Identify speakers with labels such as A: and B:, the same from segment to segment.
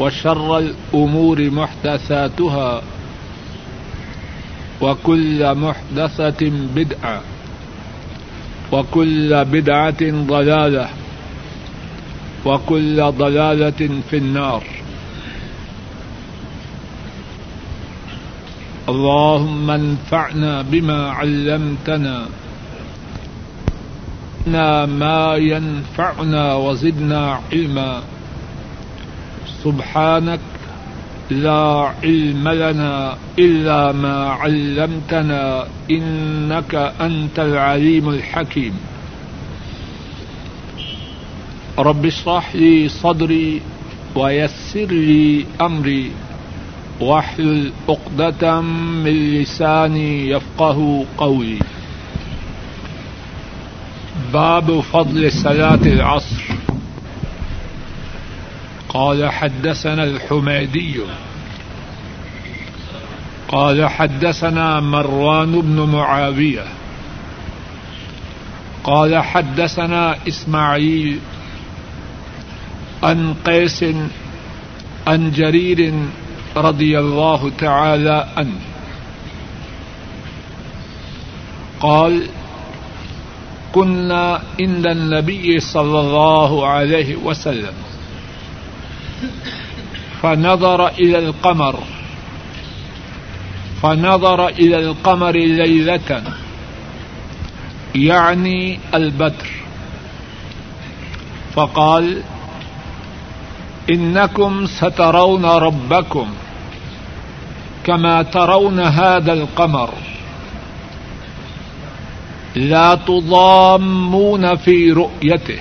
A: وشر الأمور محدثاتها وكل محدثة بدعة وكل بدعة ضلالة وكل ضلالة في النار. اللهم انفعنا بما علمتنا ما ينفعنا وزدنا علما. سبحانك لا علم لنا إلا ما علمتنا إنك أنت العليم الحكيم. رب اشرح لي صدري ويسر لي أمري واحلل عقدة من لساني يفقه قولي. باب فضل صلاة العصر. قال حدثنا الحميدي. قال حدثنا مروان بن معاوية. قال حدثنا إسماعيل عن قيس عن جرير رضي الله تعالى عنه. قال كنا عند النبي صلى الله عليه وسلم. فنظر إلى القمر. فنظر إلى القمر ليلة. يعني البدر. فقال إنكم سترون ربكم كما ترون هذا القمر. لا تضامون في رؤيته.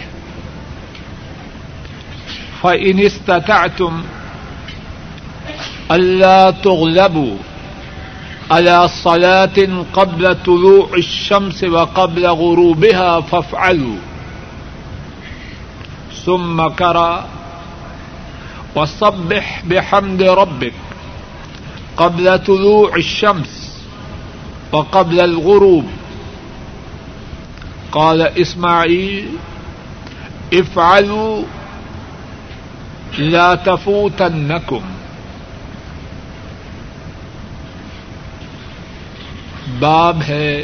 A: فإن استطعتم ألا تغلبوا على صلاة قبل طلوع الشمس وقبل غروبها فافعلوا ثم كرى وصبح بحمد ربك قبل طلوع الشمس وقبل الغروب قال إسماعيل افعلوا لا تفوتنكم باب ہے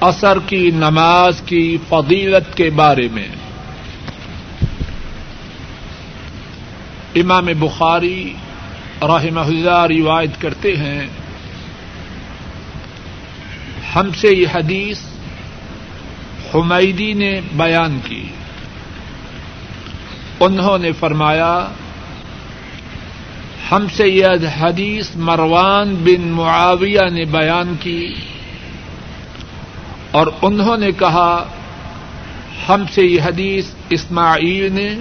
A: اثر کی نماز کی فضیلت کے بارے میں۔ امام بخاری رحمہ اللہ روایت کرتے ہیں، ہم سے یہ حدیث حمیدی نے بیان کی۔ انہوں نے فرمایا، ہم سے یہ حدیث مروان بن معاویہ نے بیان کی اور انہوں نے کہا، ہم سے یہ حدیث اسماعیل نے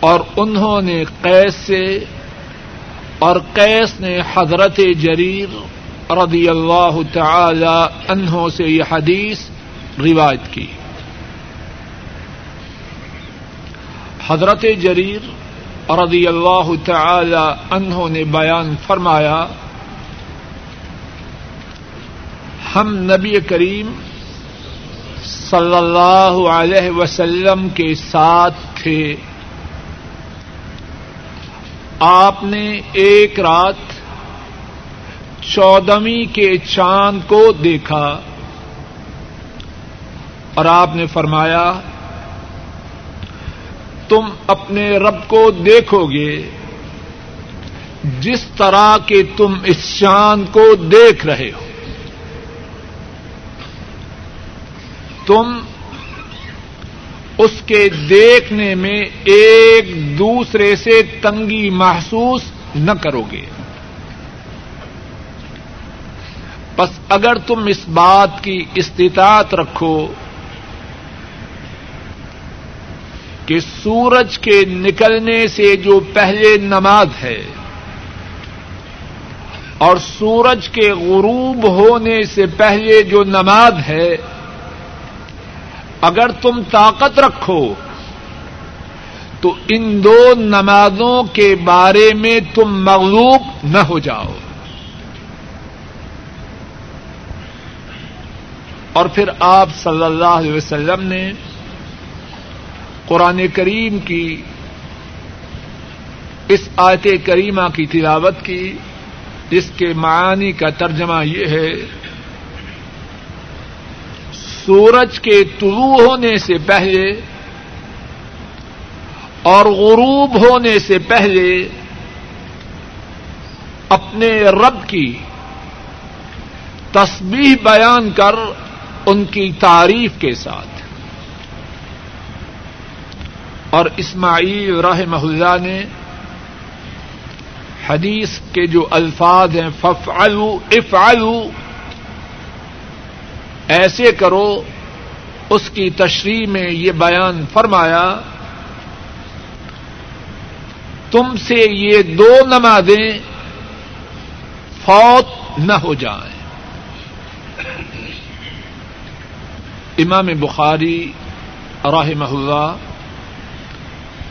A: اور انہوں نے قیس سے اور قیس نے حضرت جریر رضی اللہ تعالی عنہ سے یہ حدیث روایت کی۔ حضرت جریر رضی اللہ تعالی عنہ نے بیان فرمایا، ہم نبی کریم صلی اللہ علیہ وسلم کے ساتھ تھے۔ آپ نے ایک رات چودہویں کے چاند کو دیکھا اور آپ نے فرمایا تم اپنے رب کو دیکھو گے، جس طرح کے تم اس چاند کو دیکھ رہے ہو۔ تم اس کے دیکھنے میں ایک دوسرے سے تنگی محسوس نہ کرو گے۔ بس اگر تم اس بات کی استطاعت رکھو کہ سورج کے نکلنے سے جو پہلے نماز ہے اور سورج کے غروب ہونے سے پہلے جو نماز ہے، اگر تم طاقت رکھو تو ان دو نمازوں کے بارے میں تم مغلوب نہ ہو جاؤ۔ اور پھر آپ صلی اللہ علیہ وسلم نے قرآن کریم کی، اس آیت کریمہ کی تلاوت کی، جس کے معانی کا ترجمہ یہ ہے، سورج کے طلوع ہونے سے پہلے اور غروب ہونے سے پہلے اپنے رب کی تسبیح بیان کر ان کی تعریف کے ساتھ۔ اور اسماعیل رحمہ اللہ نے حدیث کے جو الفاظ ہیں ففعلو افعلو ایسے کرو، اس کی تشریح میں یہ بیان فرمایا، تم سے یہ دو نمازیں فوت نہ ہو جائیں۔ امام بخاری رحمہ اللہ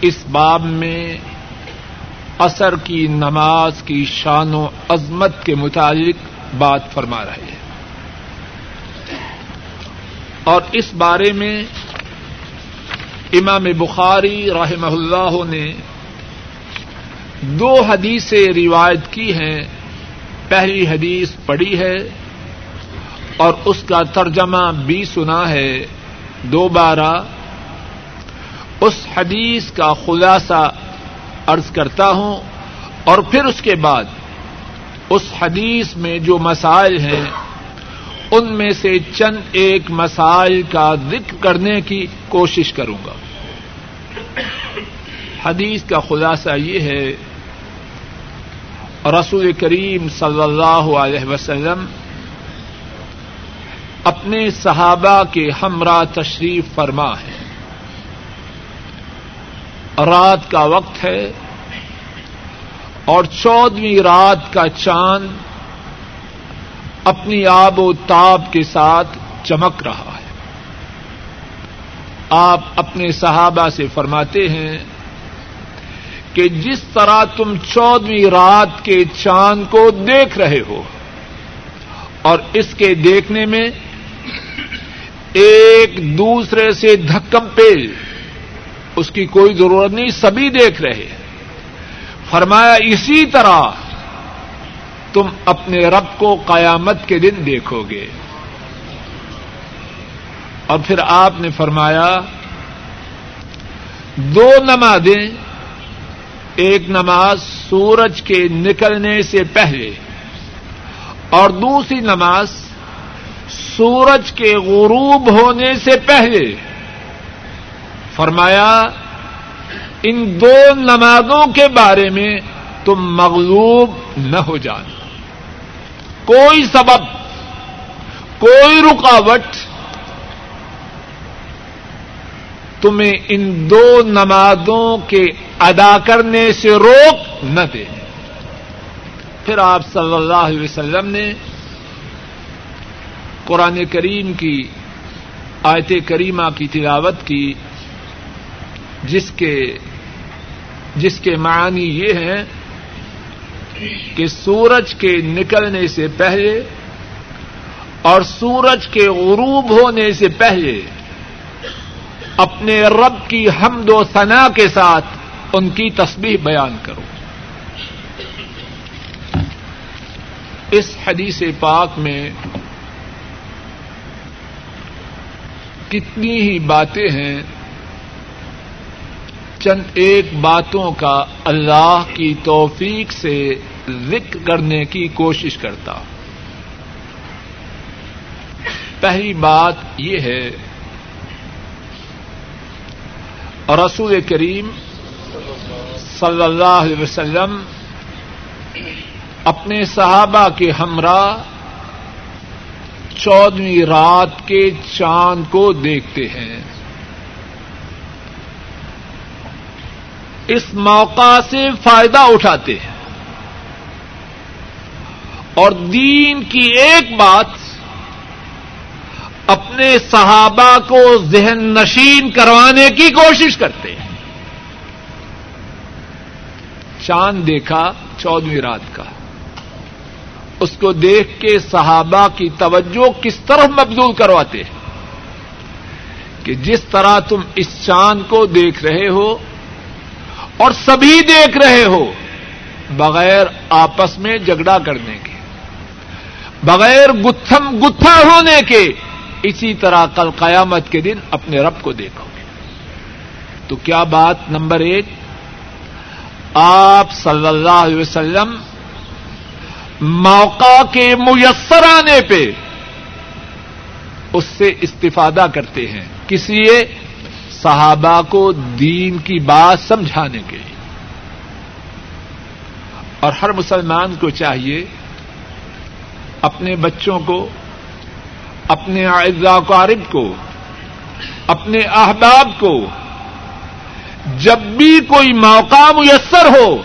A: اس باب میں اثر کی نماز کی شان و عظمت کے متعلق بات فرما رہے ہیں۔ اور اس بارے میں امام بخاری رحمہ اللہ نے دو حدیثیں روایت کی ہیں۔ پہلی حدیث پڑھی ہے اور اس کا ترجمہ بھی سنا ہے۔ دوبارہ اس حدیث کا خلاصہ عرض کرتا ہوں اور پھر اس کے بعد اس حدیث میں جو مسائل ہیں، ان میں سے چند ایک مسائل کا ذکر کرنے کی کوشش کروں گا۔ حدیث کا خلاصہ یہ ہے، رسول کریم صلی اللہ علیہ وسلم اپنے صحابہ کے ہمراہ تشریف فرما ہے۔ رات کا وقت ہے اور چودویں رات کا چاند اپنی آب و تاب کے ساتھ چمک رہا ہے۔ آپ اپنے صحابہ سے فرماتے ہیں کہ جس طرح تم چودویں رات کے چاند کو دیکھ رہے ہو اور اس کے دیکھنے میں ایک دوسرے سے دھکم پیل اس کی کوئی ضرورت نہیں، سبھی دیکھ رہے فرمایا، اسی طرح تم اپنے رب کو قیامت کے دن دیکھو گے۔ اور پھر آپ نے فرمایا، دو نمازیں، ایک نماز سورج کے نکلنے سے پہلے اور دوسری نماز سورج کے غروب ہونے سے پہلے۔ فرمایا، ان دو نمازوں کے بارے میں تم مغلوب نہ ہو جانا کوئی سبب، کوئی رکاوٹ، تمہیں ان دو نمازوں کے ادا کرنے سے روک نہ دے۔ پھر آپ صلی اللہ علیہ وسلم نے قرآن کریم کی، آیت کریمہ کی تلاوت کی۔ جس کے جس کے معنی یہ ہیں کہ سورج کے نکلنے سے پہلے اور سورج کے غروب ہونے سے پہلے اپنے رب کی حمد و ثنا کے ساتھ ان کی تسبیح بیان کرو۔ اس حدیث پاک میں کتنی ہی باتیں ہیں چند ایک باتوں کا اللہ کی توفیق سے ذکر کرنے کی کوشش کرتا پہلی بات یہ ہے، رسول کریم صلی اللہ علیہ وسلم اپنے صحابہ کے ہمراہ چودہویں رات کے چاند کو دیکھتے ہیں۔ اس موقع سے فائدہ اٹھاتے ہیں۔ اور دین کی ایک بات، اپنے صحابہ کو ذہن نشین کروانے کی کوشش کرتے ہیں۔ چاند دیکھا چودہویں رات کا۔ اس کو دیکھ کے صحابہ کی توجہ کس طرح مبزول کرواتے ہیں کہ جس طرح تم اس چاند کو دیکھ رہے ہو اور سبھی دیکھ رہے ہو، بغیر آپس میں جھگڑا کرنے کے، بغیر گتھم گتھا ہونے کے، اسی طرح کل قیامت کے دن اپنے رب کو دیکھو گے۔ تو کیا بات نمبر ایک؟ آپ صلی اللہ علیہ وسلم موقع کے میسر آنے پہ اس سے استفادہ کرتے ہیں۔ کس لیے؟ صحابہ کو دین کی بات سمجھانے کے لیے۔ اور ہر مسلمان کو چاہیے اپنے بچوں کو، اپنے اعزا قارب کو، اپنے احباب کو، جب بھی کوئی موقع میسر ہو،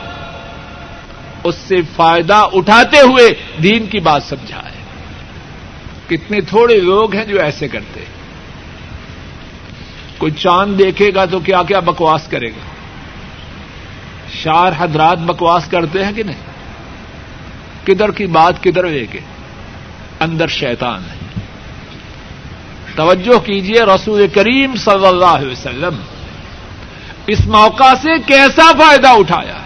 A: اس سے فائدہ اٹھاتے ہوئے دین کی بات سمجھائے۔ کتنے تھوڑے لوگ ہیں جو ایسے کرتے کوئی چاند دیکھے گا تو کیا کیا بکواس کرے گا؟ شار حضرات بکواس کرتے ہیں کہ نہیں؟ کدھر کی بات کدھر لے کے اندر شیطان ہے۔ توجہ کیجیے رسول کریم صلی اللہ علیہ وسلم، اس موقع سے کیسا فائدہ اٹھایا؟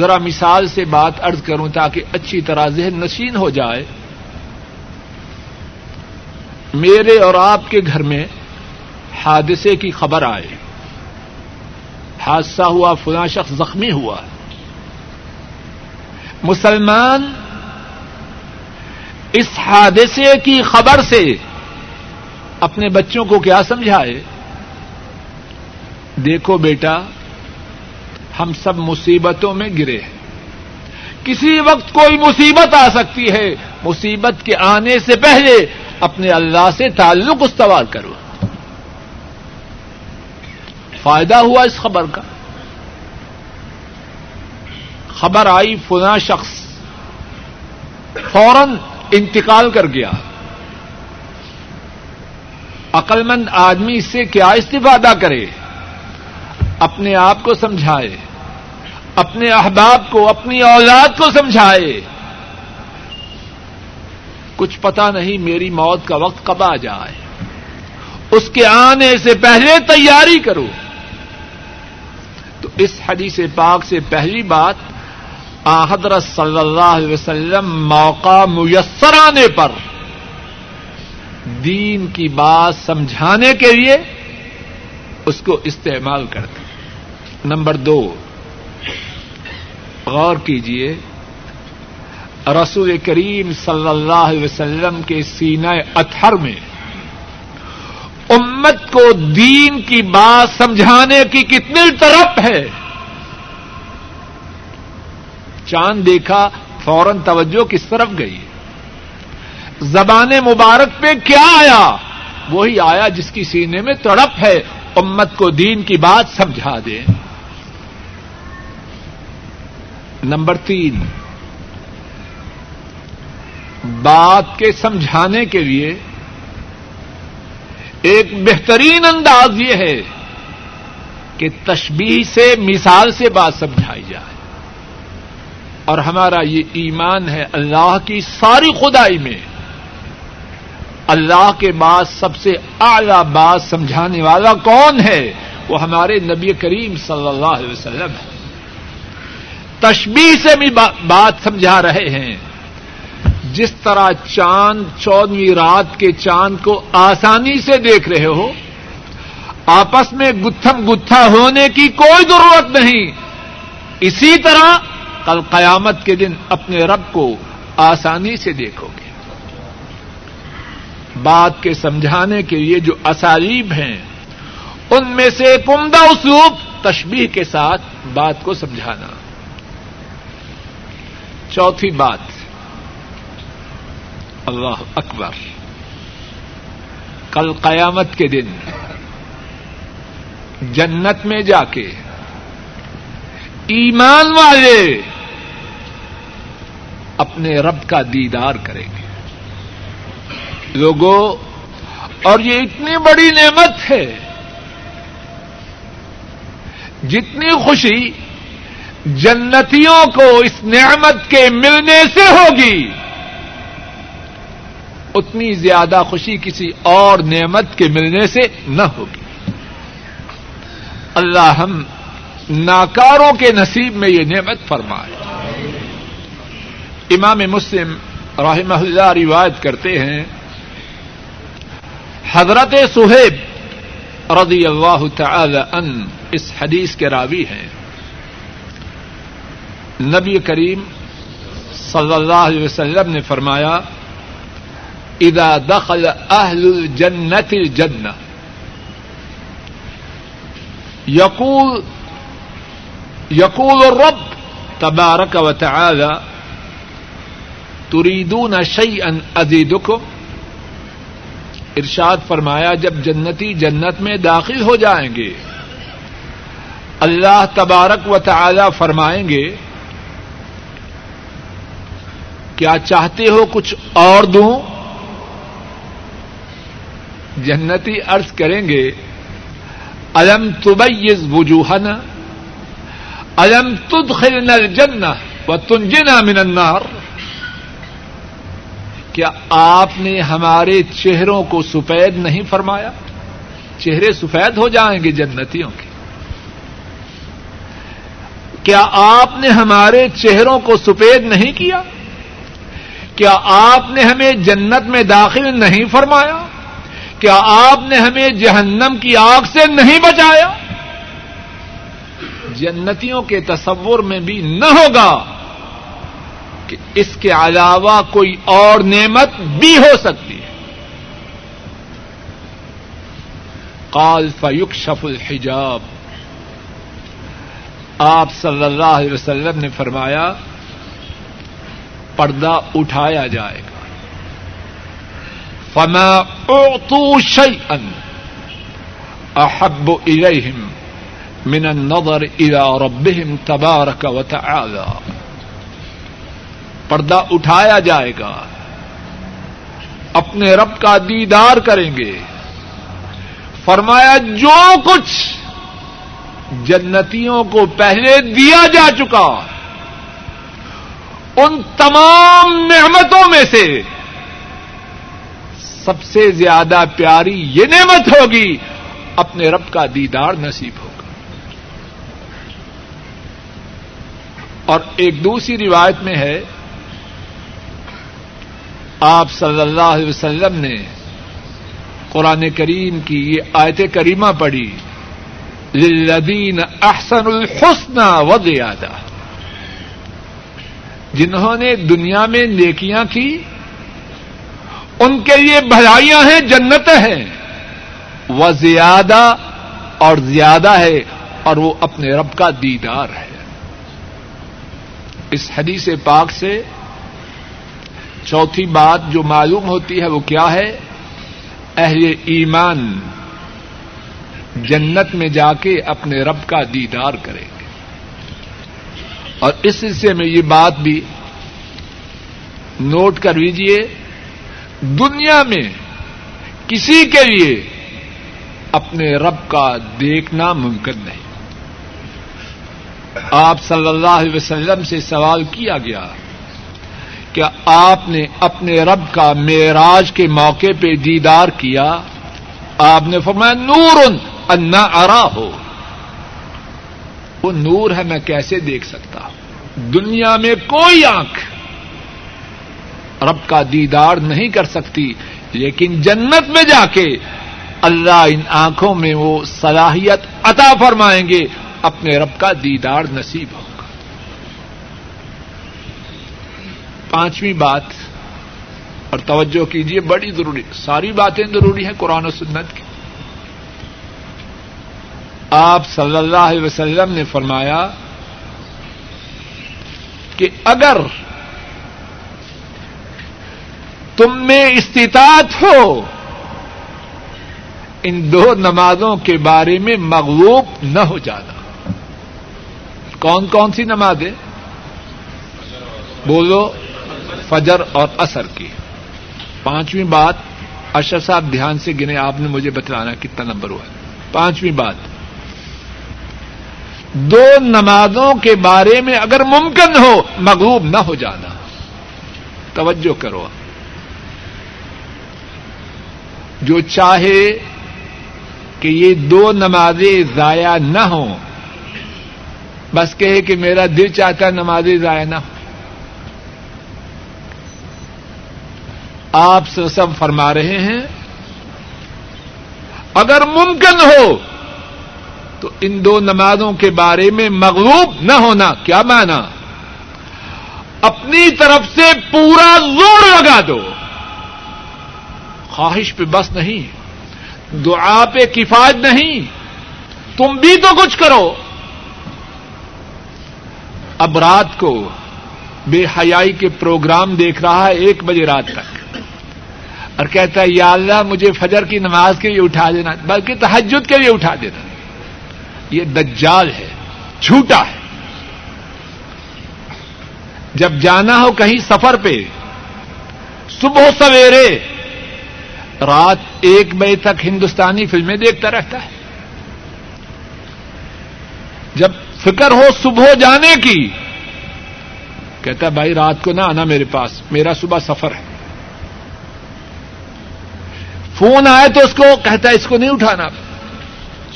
A: ذرا مثال سے بات ارض کروں تاکہ اچھی طرح ذہن نشین ہو جائے۔ میرے اور آپ کے گھر میں حادثے کی خبر آئے۔ حادثہ ہوا، فلاں شخص زخمی ہوا۔ مسلمان، اس حادثے کی خبر سے اپنے بچوں کو کیا سمجھائے؟ دیکھو بیٹا، ہم سب مصیبتوں میں گرے ہیں۔ کسی وقت کوئی مصیبت آ سکتی ہے۔ مصیبت کے آنے سے پہلے اپنے اللہ سے تعلق استوار کرو۔ فائدہ ہوا اس خبر کا۔ خبر آئی فنا شخص فوراً انتقال کر گیا۔ عقلمند آدمی اس سے کیا استفادہ کرے؟ اپنے آپ کو سمجھائے، اپنے احباب کو، اپنی اولاد کو سمجھائے۔ کچھ پتا نہیں میری موت کا وقت کب آ جائے۔ اس کے آنے سے پہلے تیاری کرو۔ تو اس حدیث پاک سے پہلی بات حضرت صلی اللہ علیہ وسلم موقع میسر آنے پر دین کی بات سمجھانے کے لیے اس کو استعمال کرتے نمبر دو، غور کیجیے رسول کریم صلی اللہ علیہ وسلم کے سینہ اتھر میں امت کو دین کی بات سمجھانے کی کتنی طرف ہے؟ چاند دیکھا، فوراً توجہ کس طرف گئی؟ زبان مبارک پہ کیا آیا؟ وہی آیا جس کی سینے میں تڑپ ہے، امت کو دین کی بات سمجھا دیں نمبر تین، بات کے سمجھانے کے لیے ایک بہترین انداز یہ ہے کہ تشبیح سے مثال سے بات سمجھائی جائے اور ہمارا یہ ایمان ہے اللہ کی ساری خدائی میں۔ اللہ کے بعد سب سے اعلی بات سمجھانے والا کون ہے؟ وہ ہمارے نبی کریم صلی اللہ علیہ وسلم ہے تشبیح سے بھی بات سمجھا رہے ہیں۔ جس طرح چاند چودہویں رات کے چاند کو آسانی سے دیکھ رہے ہو، آپس میں گتھم گتھا ہونے کی کوئی ضرورت نہیں۔ اسی طرح کل قیامت کے دن اپنے رب کو آسانی سے دیکھو گے۔ بات کے سمجھانے کے لیے جو اسالیب ہیں، ان میں سے ایک عمدہ اسلوب تشبیح کے ساتھ بات کو سمجھانا۔ چوتھی بات۔ اللہ اکبر۔ کل قیامت کے دن جنت میں جا کے ایمان والے اپنے رب کا دیدار کریں گے۔ لوگوں، اور یہ اتنی بڑی نعمت ہے۔ جتنی خوشی جنتیوں کو اس نعمت کے ملنے سے ہوگی۔ اتنی زیادہ خوشی کسی اور نعمت کے ملنے سے نہ ہوگی۔ اللہ ہم ناکاروں کے نصیب میں یہ نعمت فرمائے۔ امام مسلم رحمہ اللہ روایت کرتے ہیں، حضرت سہیب رضی اللہ تعالی ان اس حدیث کے راوی ہیں۔ نبی کریم صلی اللہ علیہ وسلم نے فرمایا اذا دخل اہل الجنت الجنہ۔ یقول یقول الرب تبارک و تعالی، تریدون شیئا ازیدکم؟ ارشاد فرمایا، جب جنتی جنت میں داخل ہو جائیں گے، اللہ تبارک و تعالی فرمائیں گے، کیا چاہتے ہو کچھ اور دوں؟ جنتی عرض کریں گے، الم تبیز وجوہنا، الم تدخلنا الجنہ و تنجنا من النار۔ کیا آپ نے ہمارے چہروں کو سفید نہیں فرمایا؟ چہرے سفید ہو جائیں گے جنتیوں کے۔ کیا آپ نے ہمارے چہروں کو سفید نہیں کیا؟ کیا آپ نے ہمیں جنت میں داخل نہیں فرمایا؟ کیا آپ نے ہمیں جہنم کی آگ سے نہیں بچایا؟ جنتیوں کے تصور میں بھی نہ ہوگا کہ اس کے علاوہ کوئی اور نعمت بھی ہو سکتی ہے۔ قال فیوک شف الحجاب۔ آپ صلی اللہ علیہ وسلم نے فرمایا، پردہ اٹھایا جائے گا۔ فما اعطوا شيئا احب اليهم من النظر الى ربهم تبارك وتعالى۔ پردہ اٹھایا جائے گا۔ اپنے رب کا دیدار کریں گے۔ فرمایا، جو کچھ جنتیوں کو پہلے دیا جا چکا، ان تمام نعمتوں میں سے سب سے زیادہ پیاری یہ نعمت ہوگی، اپنے رب کا دیدار نصیب ہوگا۔ اور ایک دوسری روایت میں ہے، آپ صلی اللہ علیہ وسلم نے قرآن کریم کی یہ آیت کریمہ پڑھی، للذین احسن الحسن و زیادہ جنہوں نے دنیا میں نیکیاں کی ان کے لیے بھلائیاں ہیں، جنتیں ہیں۔ وہ زیادہ اور زیادہ ہے اور وہ اپنے رب کا دیدار ہے۔ اس حدیث پاک سے چوتھی بات جو معلوم ہوتی ہے وہ کیا ہے؟ اہل ایمان جنت میں جا کے اپنے رب کا دیدار کریں گے۔ اور اس سلسلے میں یہ بات بھی نوٹ کر لیجیے دنیا میں کسی کے لیے اپنے رب کا دیکھنا ممکن نہیں۔ آپ صلی اللہ علیہ وسلم سے سوال کیا گیا کیا آپ نے اپنے رب کا معراج کے موقع پہ دیدار کیا؟ آپ نے فرمایا، نور انا ارا ہو وہ نور ہے، میں کیسے دیکھ سکتا ہوں؟ دنیا میں کوئی آنکھ رب کا دیدار نہیں کر سکتی، لیکن جنت میں جا کے اللہ ان آنکھوں میں وہ صلاحیت عطا فرمائیں گے، اپنے رب کا دیدار نصیب ہوگا۔ پانچویں بات، اور توجہ کیجیے بڑی ضروری، ساری باتیں ضروری ہیں قرآن و سنت کی۔ آپ صلی اللہ علیہ وسلم نے فرمایا کہ اگر تم میں استطاعت ہو۔ ان دو نمازوں کے بارے میں مغلوب نہ ہو جانا۔ کون کون سی نمازیں بولو، فجر اور اثر کی۔ پانچویں بات اشر صاحب دھیان سے گنے، آپ نے مجھے بتلانا کتنا نمبر ہوا پانچویں بات، دو نمازوں کے بارے میں اگر ممکن ہو، مغلوب نہ ہو جانا۔ توجہ کرو۔ جو چاہے کہ یہ دو نمازیں ضائع نہ ہوں۔ بس کہے کہ میرا دل چاہتا نمازیں ضائع نہ ہو آپ سب فرما رہے ہیں، اگر ممکن ہو تو ان دو نمازوں کے بارے میں مغلوب نہ ہونا، کیا مانا اپنی طرف سے پورا زور لگا دو۔ خواہش پہ بس نہیں، دعا پہ کفایت نہیں، تم بھی تو کچھ کرو۔ اب رات کو بے حیائی کے پروگرام دیکھ رہا ہے ایک بجے رات تک۔ اور کہتا ہے، یا اللہ، مجھے فجر کی نماز کے لیے اٹھا دینا، بلکہ تحجد کے لیے اٹھا دینا۔ یہ دجال ہے، جھوٹا ہے۔ جب جانا ہو کہیں سفر پہ، صبح سویرے رات ایک بجے تک ہندوستانی فلمیں دیکھتا رہتا ہے۔ جب فکر ہو صبح جانے کی، کہتا ہے، بھائی رات کو نہ آنا میرے پاس، میرا صبح سفر ہے۔ فون آئے تو اس کو کہتا ہے، اس کو نہیں اٹھانا۔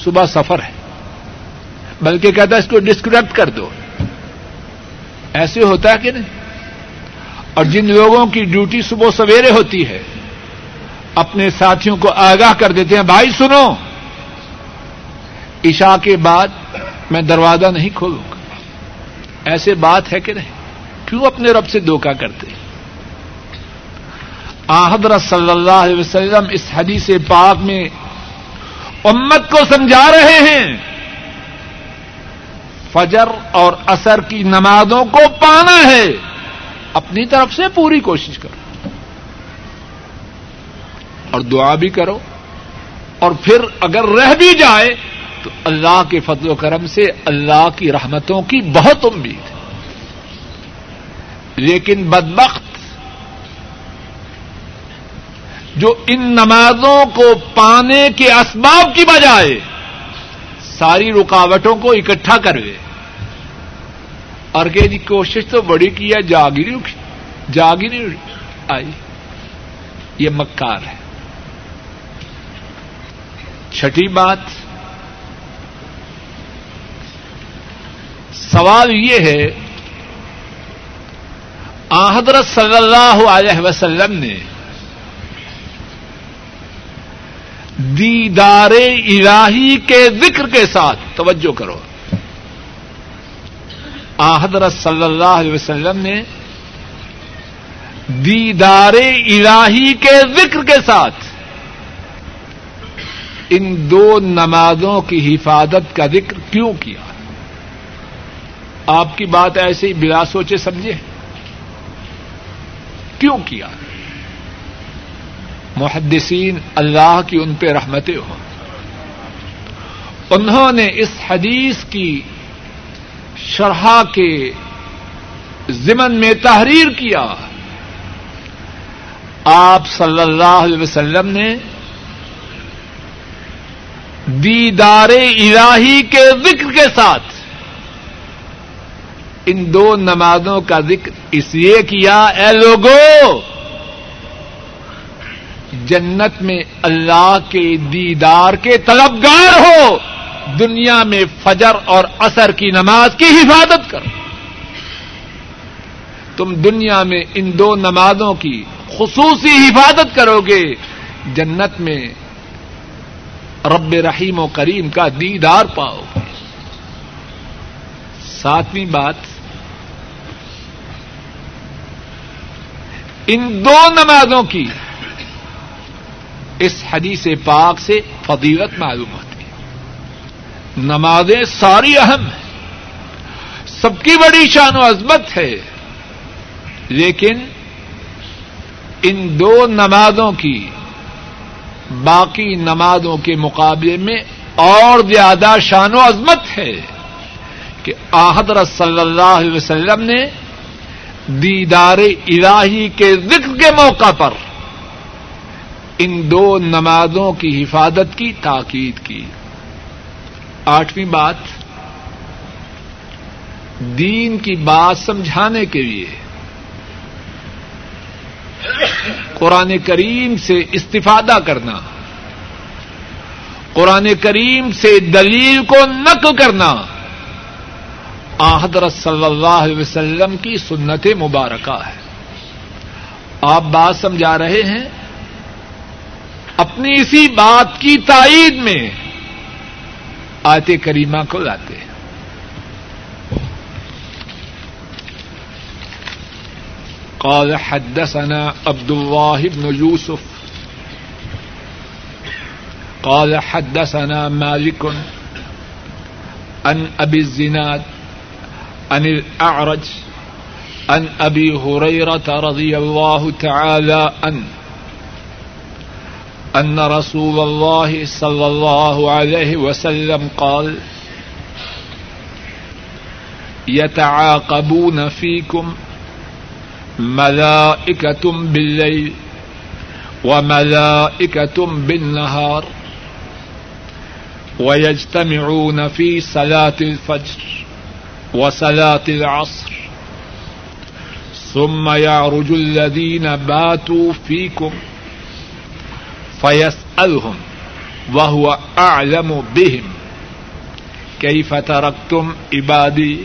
A: صبح سفر ہے۔ بلکہ کہتا ہے، اس کو ڈسکنیکٹ کر دو۔ ایسے ہوتا ہے کہ نہیں؟ اور جن لوگوں کی ڈیوٹی صبح سویرے ہوتی ہے اپنے ساتھیوں کو آگاہ کر دیتے ہیں، بھائی سنو، عشاء کے بعد میں دروازہ نہیں کھولوں گا۔ ایسے بات ہے کہ نہیں؟ کیوں اپنے رب سے دھوکہ کرتے؟ آحدر صلی اللہ علیہ وسلم اس حدیث پاک میں امت کو سمجھا رہے ہیں۔ فجر اور اثر کی نمازوں کو پانا ہے۔ اپنی طرف سے پوری کوشش کرو۔ اور دعا بھی کرو اور پھر اگر رہ بھی جائے تو اللہ کے فضل و کرم سے اللہ کی رحمتوں کی بہت امید ہے۔ لیکن بدبخت جو ان نمازوں کو پانے کے اسباب کی بجائے ساری رکاوٹوں کو اکٹھا کروے اور کہ جی کوشش تو بڑی کی ہے، جاگی نہیں آئی، یہ مکار ہے۔ چھٹی بات سوال یہ ہے حضرت صلی اللہ علیہ وسلم نے دیدار الہی کے ذکر کے ساتھ توجہ کرو۔ حضرت صلی اللہ علیہ وسلم نے دیدار الہی کے ذکر کے ساتھ ان دو نمازوں کی حفاظت کا ذکر کیوں کیا؟ آپ کی بات ایسے ہی بلا سوچے سمجھے؟ کیوں کیا؟ محدثین اللہ کی ان پہ رحمتیں ہوں۔ انہوں نے اس حدیث کی شرح کے ضمن میں تحریر کیا۔ آپ صلی اللہ علیہ وسلم نے دیدار الہی کے ذکر کے ساتھ۔ ان دو نمازوں کا ذکر اس لیے کیا اے لوگوں جنت میں اللہ کے دیدار کے طلبگار ہو، دنیا میں فجر اور اثر کی نماز کی حفاظت کرو۔ تم دنیا میں ان دو نمازوں کی خصوصی حفاظت کرو گے، جنت میں رب رحیم و کریم کا دیدار پاؤ۔ گے ساتویں بات۔ ان دو نمازوں کی اس حدیث پاک سے فضیلت معلوم ہوتی ہے۔ نمازیں ساری اہم ہیں۔ سب کی بڑی شان و عظمت ہے۔ لیکن ان دو نمازوں کی باقی نمازوں کے مقابلے میں اور زیادہ شان و عظمت ہے کہ آحدر صلی اللہ علیہ وسلم نے دیدار الہی کے ذکر کے موقع پر ان دو نمازوں کی حفاظت کی، تاکید کی۔ آٹھویں بات، دین کی بات سمجھانے کے لیے۔ قرآن کریم سے استفادہ کرنا، قرآن کریم سے دلیل کو نقل کرنا حضرت صلی اللہ علیہ وسلم کی سنت مبارکہ ہے۔ آپ بات سمجھا رہے ہیں، اپنی اسی بات کی تائید میں آتے کریمہ کو لاتے ہیں۔ قال حدثنا عبد الله بن يوسف. قال حدثنا مالك عن ابي الزناد عن الأعرج عن أبي هريرة رضي الله تعالى عنه أن رسول الله صلى الله عليه وسلم قال يتعاقبون فيكم ملائكة بالليل وملائكة بالنهار ويجتمعون في صلاة الفجر وصلاة العصر. ثم يعرج الذين باتوا فيكم فيسألهم وهو أعلم بهم كيف تركتم عبادي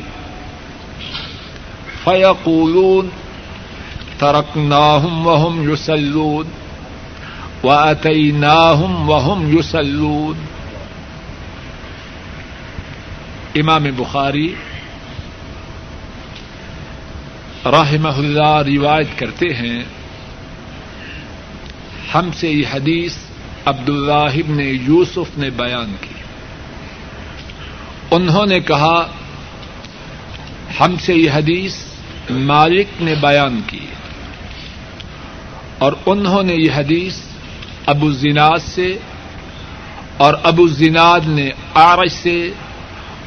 A: فيقولون تركناهم وهم يسلون وأتيناهم وهم يسلون امام بخاری رحمہ اللہ روایت کرتے ہیں، ہم سے یہ حدیث عبد اللہ نے یوسف نے بیان کی۔ انہوں نے کہا، ہم سے یہ حدیث مالک نے بیان کی۔ اور انہوں نے یہ حدیث ابو زناد سے اور ابو زناد نے آرج سے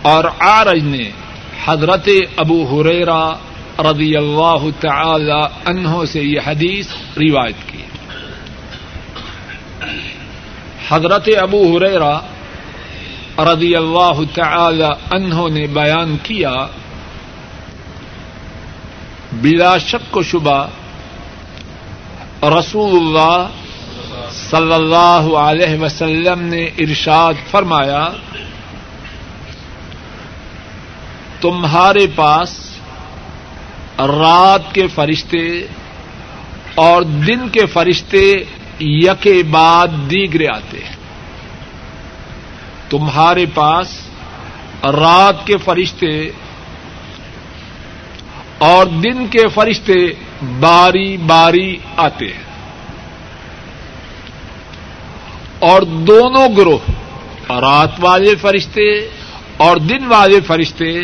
A: اور آرج نے حضرت ابو حریرا رضی اللہ تعالی عنہ سے یہ حدیث روایت کی۔ حضرت ابو ہریرا رضی اللہ تعالی عنہ نے بیان کیا، بلا شک و شبہ رسول اللہ صلی اللہ علیہ وسلم نے ارشاد فرمایا، تمہارے پاس رات کے فرشتے اور دن کے فرشتے یکے بعد دیگرے آتے ہیں۔ تمہارے پاس رات کے فرشتے اور دن کے فرشتے باری باری آتے ہیں۔ اور دونوں گروہ، رات والے فرشتے اور دن والے فرشتے،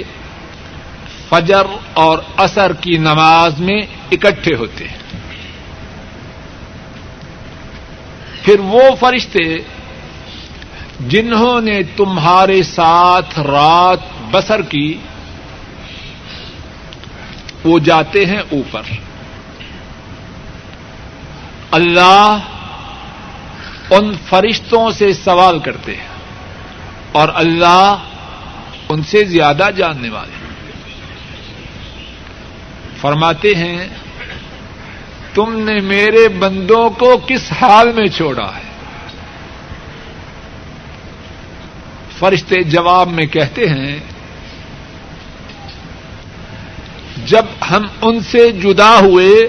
A: فجر اور اثر کی نماز میں اکٹھے ہوتے ہیں۔ پھر وہ فرشتے، جنہوں نے تمہارے ساتھ رات بسر کی، وہ جاتے ہیں اوپر۔ اللہ ان فرشتوں سے سوال کرتے ہیں اور اللہ ان سے زیادہ جاننے والے فرماتے ہیں، تم نے میرے بندوں کو کس حال میں چھوڑا ہے؟ فرشتے جواب میں کہتے ہیں، جب ہم ان سے جدا ہوئے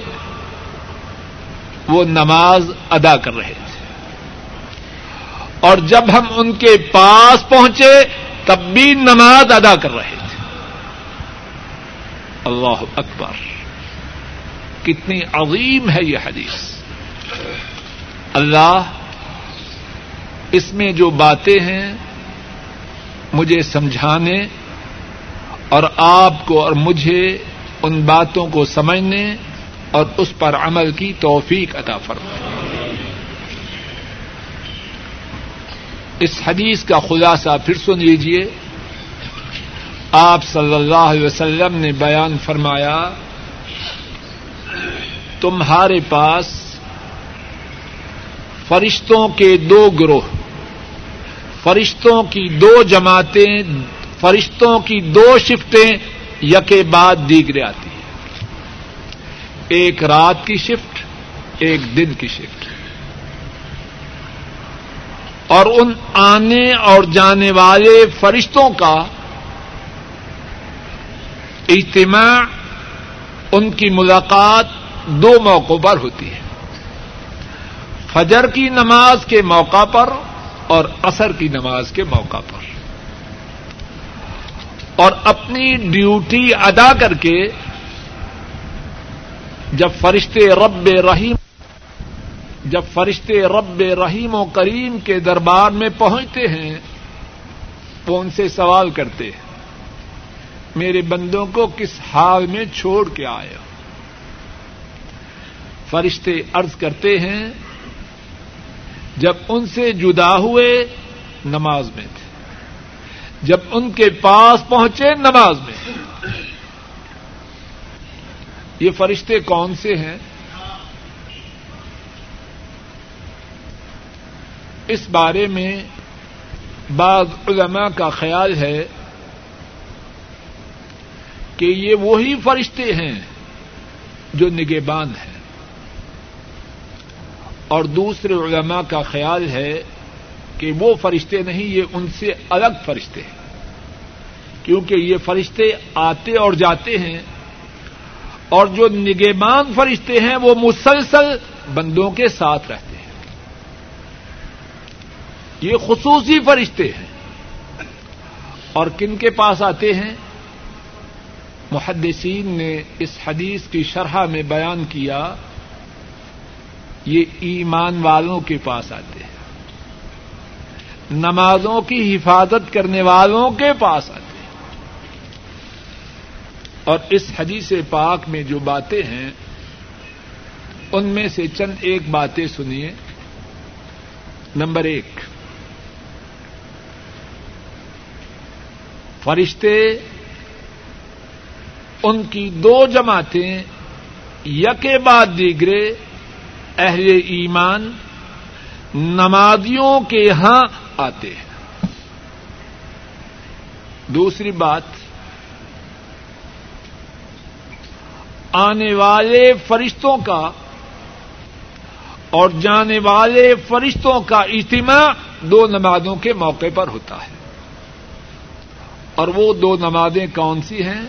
A: وہ نماز ادا کر رہے تھے۔ اور جب ہم ان کے پاس پہنچے، تب بھی نماز ادا کر رہے تھے۔ اللہ اکبر۔ کتنی عظیم ہے یہ حدیث۔ اللہ اس میں جو باتیں ہیں، مجھے سمجھانے اور آپ کو اور مجھے ان باتوں کو سمجھنے اور اس پر عمل کی توفیق عطا فرمائے۔ اس حدیث کا خلاصہ پھر سن لیجیے آپ صلی اللہ علیہ وسلم نے بیان فرمایا، تمہارے پاس فرشتوں کے دو گروہ، فرشتوں کی دو جماعتیں، فرشتوں کی دو شفٹیں یکے بعد دیگرے آتی۔ ہیں ایک رات کی شفٹ، ایک دن کی شفٹ۔ اور ان آنے اور جانے والے فرشتوں کا اجتماع، ان کی ملاقات دو موقعوں پر ہوتی ہے۔ فجر کی نماز کے موقع پر اور عصر کی نماز کے موقع پر۔ اور اپنی ڈیوٹی ادا کر کے جب فرشتے رب رحیم جب فرشتے رب رحیم و کریم کے دربار میں پہنچتے ہیں تو ان سے سوال کرتے ہیں، میرے بندوں کو کس حال میں چھوڑ کے آئے فرشتے عرض کرتے ہیں، جب ان سے جدا ہوئے، نماز میں تھے۔ جب ان کے پاس پہنچے، نماز میں یہ فرشتے کون سے ہیں؟ اس بارے میں بعض علماء کا خیال ہے کہ یہ وہی فرشتے ہیں جو نگہبان ہیں۔ اور دوسرے علماء کا خیال ہے کہ وہ فرشتے نہیں، یہ ان سے الگ فرشتے ہیں۔ کیونکہ یہ فرشتے آتے اور جاتے ہیں اور جو نگہبان فرشتے ہیں وہ مسلسل بندوں کے ساتھ رہتے ہیں۔ یہ خصوصی فرشتے ہیں۔ اور کن کے پاس آتے ہیں؟ محدثین نے اس حدیث کی شرح میں بیان کیا، یہ ایمان والوں کے پاس آتے ہیں۔ نمازوں کی حفاظت کرنے والوں کے پاس آتے ہیں۔ اور اس حدیث پاک میں جو باتیں ہیں، ان میں سے چند ایک باتیں سنیے۔ نمبر ایک، فرشتے ان کی دو جماعتیں یکے بعد دیگرے اہل ایمان نمازیوں کے یہاں آتے ہیں۔ دوسری بات آنے والے فرشتوں کا اور جانے والے فرشتوں کا اجتماع دو نمازوں کے موقع پر ہوتا ہے۔ اور وہ دو نمازیں کون سی ہیں؟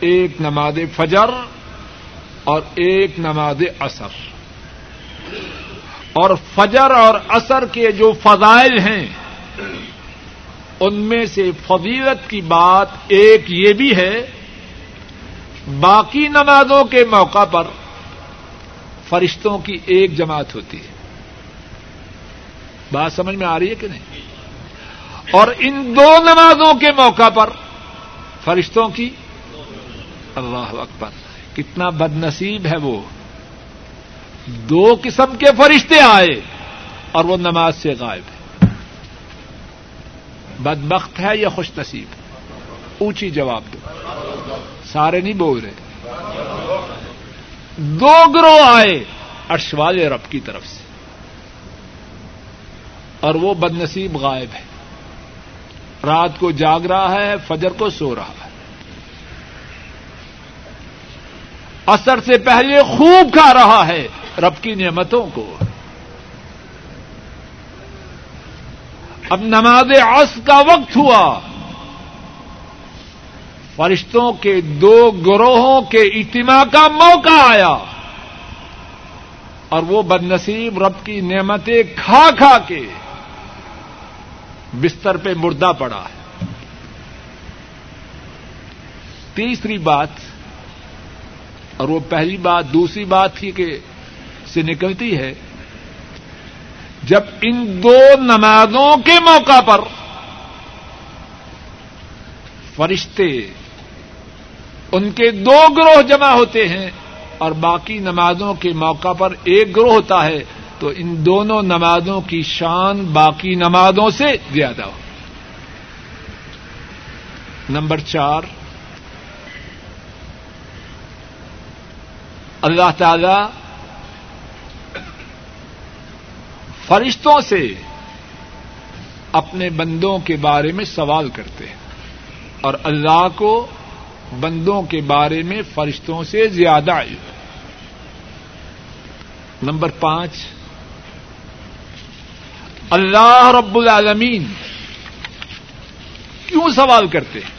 A: ایک نماز فجر اور ایک نماز اثر اور فجر اور اثر کے جو فضائل ہیں، ان میں سے فضیلت کی بات ایک یہ بھی ہے باقی نمازوں کے موقع پر فرشتوں کی ایک جماعت ہوتی ہے۔ بات سمجھ میں آ رہی ہے کہ نہیں؟ اور ان دو نمازوں کے موقع پر فرشتوں کی اللہ اکبر، کتنا بد نصیب ہے وہ۔ دو قسم کے فرشتے آئے اور وہ نماز سے غائب ہے بدبخت ہے یا خوش نصیب اونچی جواب دو۔ سارے نہیں بول رہے۔ دو گروہ آئے ارش والے رب کی طرف سے۔ اور وہ بد نصیب غائب ہے۔ رات کو جاگ رہا ہے، فجر کو سو رہا ہے۔ اثر سے پہلے خوب کھا رہا ہے رب کی نعمتوں کو۔ اب نماز عصر کا وقت ہوا۔ فرشتوں کے دو گروہوں کے اجتماع کا موقع آیا۔ اور وہ بد نصیب رب کی نعمتیں کھا کھا کے بستر پہ مردہ پڑا۔ ہے تیسری بات، اور وہ پہلی بات دوسری بات تھی کہ سے نکلتی ہے، جب ان دو نمازوں کے موقع پر فرشتے ان کے دو گروہ جمع ہوتے ہیں اور باقی نمازوں کے موقع پر ایک گروہ ہوتا ہے، تو ان دونوں نمازوں کی شان باقی نمازوں سے زیادہ ہو۔ نمبر چار۔ اللہ تعالی فرشتوں سے اپنے بندوں کے بارے میں سوال کرتے ہیں اور اللہ کو بندوں کے بارے میں فرشتوں سے زیادہ علم۔ نمبر پانچ۔ اللہ رب العالمین کیوں سوال کرتے ہیں؟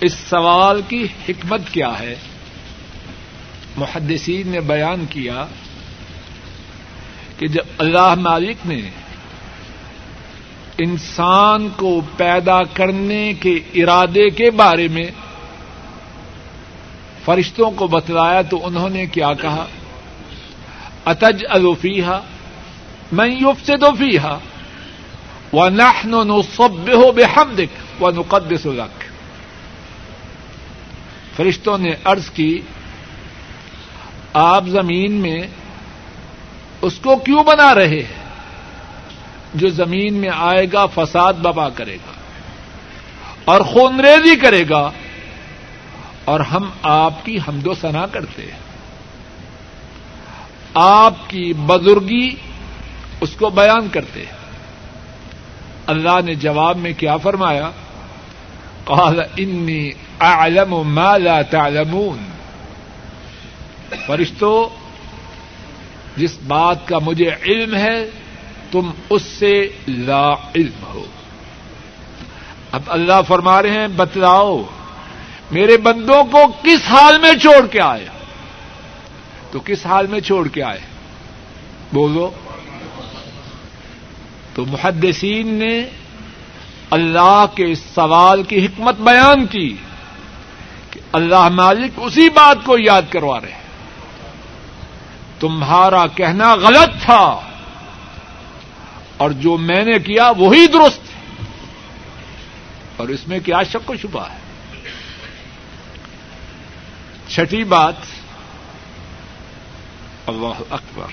A: اس سوال کی حکمت کیا ہے؟ محدثین نے بیان کیا کہ جب اللہ مالک نے انسان کو پیدا کرنے کے ارادے کے بارے میں فرشتوں کو بتلایا تو انہوں نے کیا کہا؟ اتج الفیحا میں یوف سے دو فیحا و نحن نصب ہو بے ہم دکھ و نقدس لک فرشتوں نے ارض کی، آپ زمین میں اس کو کیوں بنا رہے ہیں؟ جو زمین میں آئے گا فساد ببا کرے گا اور خونریزی کرے گا اور ہم آپ کی حمد و ثنا کرتے ہیں۔ آپ کی بزرگی اس کو بیان کرتے ہیں۔ اللہ نے جواب میں کیا فرمایا؟ قال، انی اعلم ما لا تعلمون فرشتوں جس بات کا مجھے علم ہے تم اس سے لا علم ہو۔ اب اللہ فرما رہے ہیں، بتلاؤ، میرے بندوں کو کس حال میں چھوڑ کے آیا تو کس حال میں چھوڑ کے آئے؟ بولو۔ تو محدثین نے اللہ کے سوال کی حکمت بیان کی کہ اللہ مالک اسی بات کو یاد کروا رہے ہیں۔ تمہارا کہنا غلط تھا۔ اور جو میں نے کیا وہی درست ہے۔ اور اس میں کیا شک و شبہ ہے۔ چھٹی بات۔ اللہ اکبر۔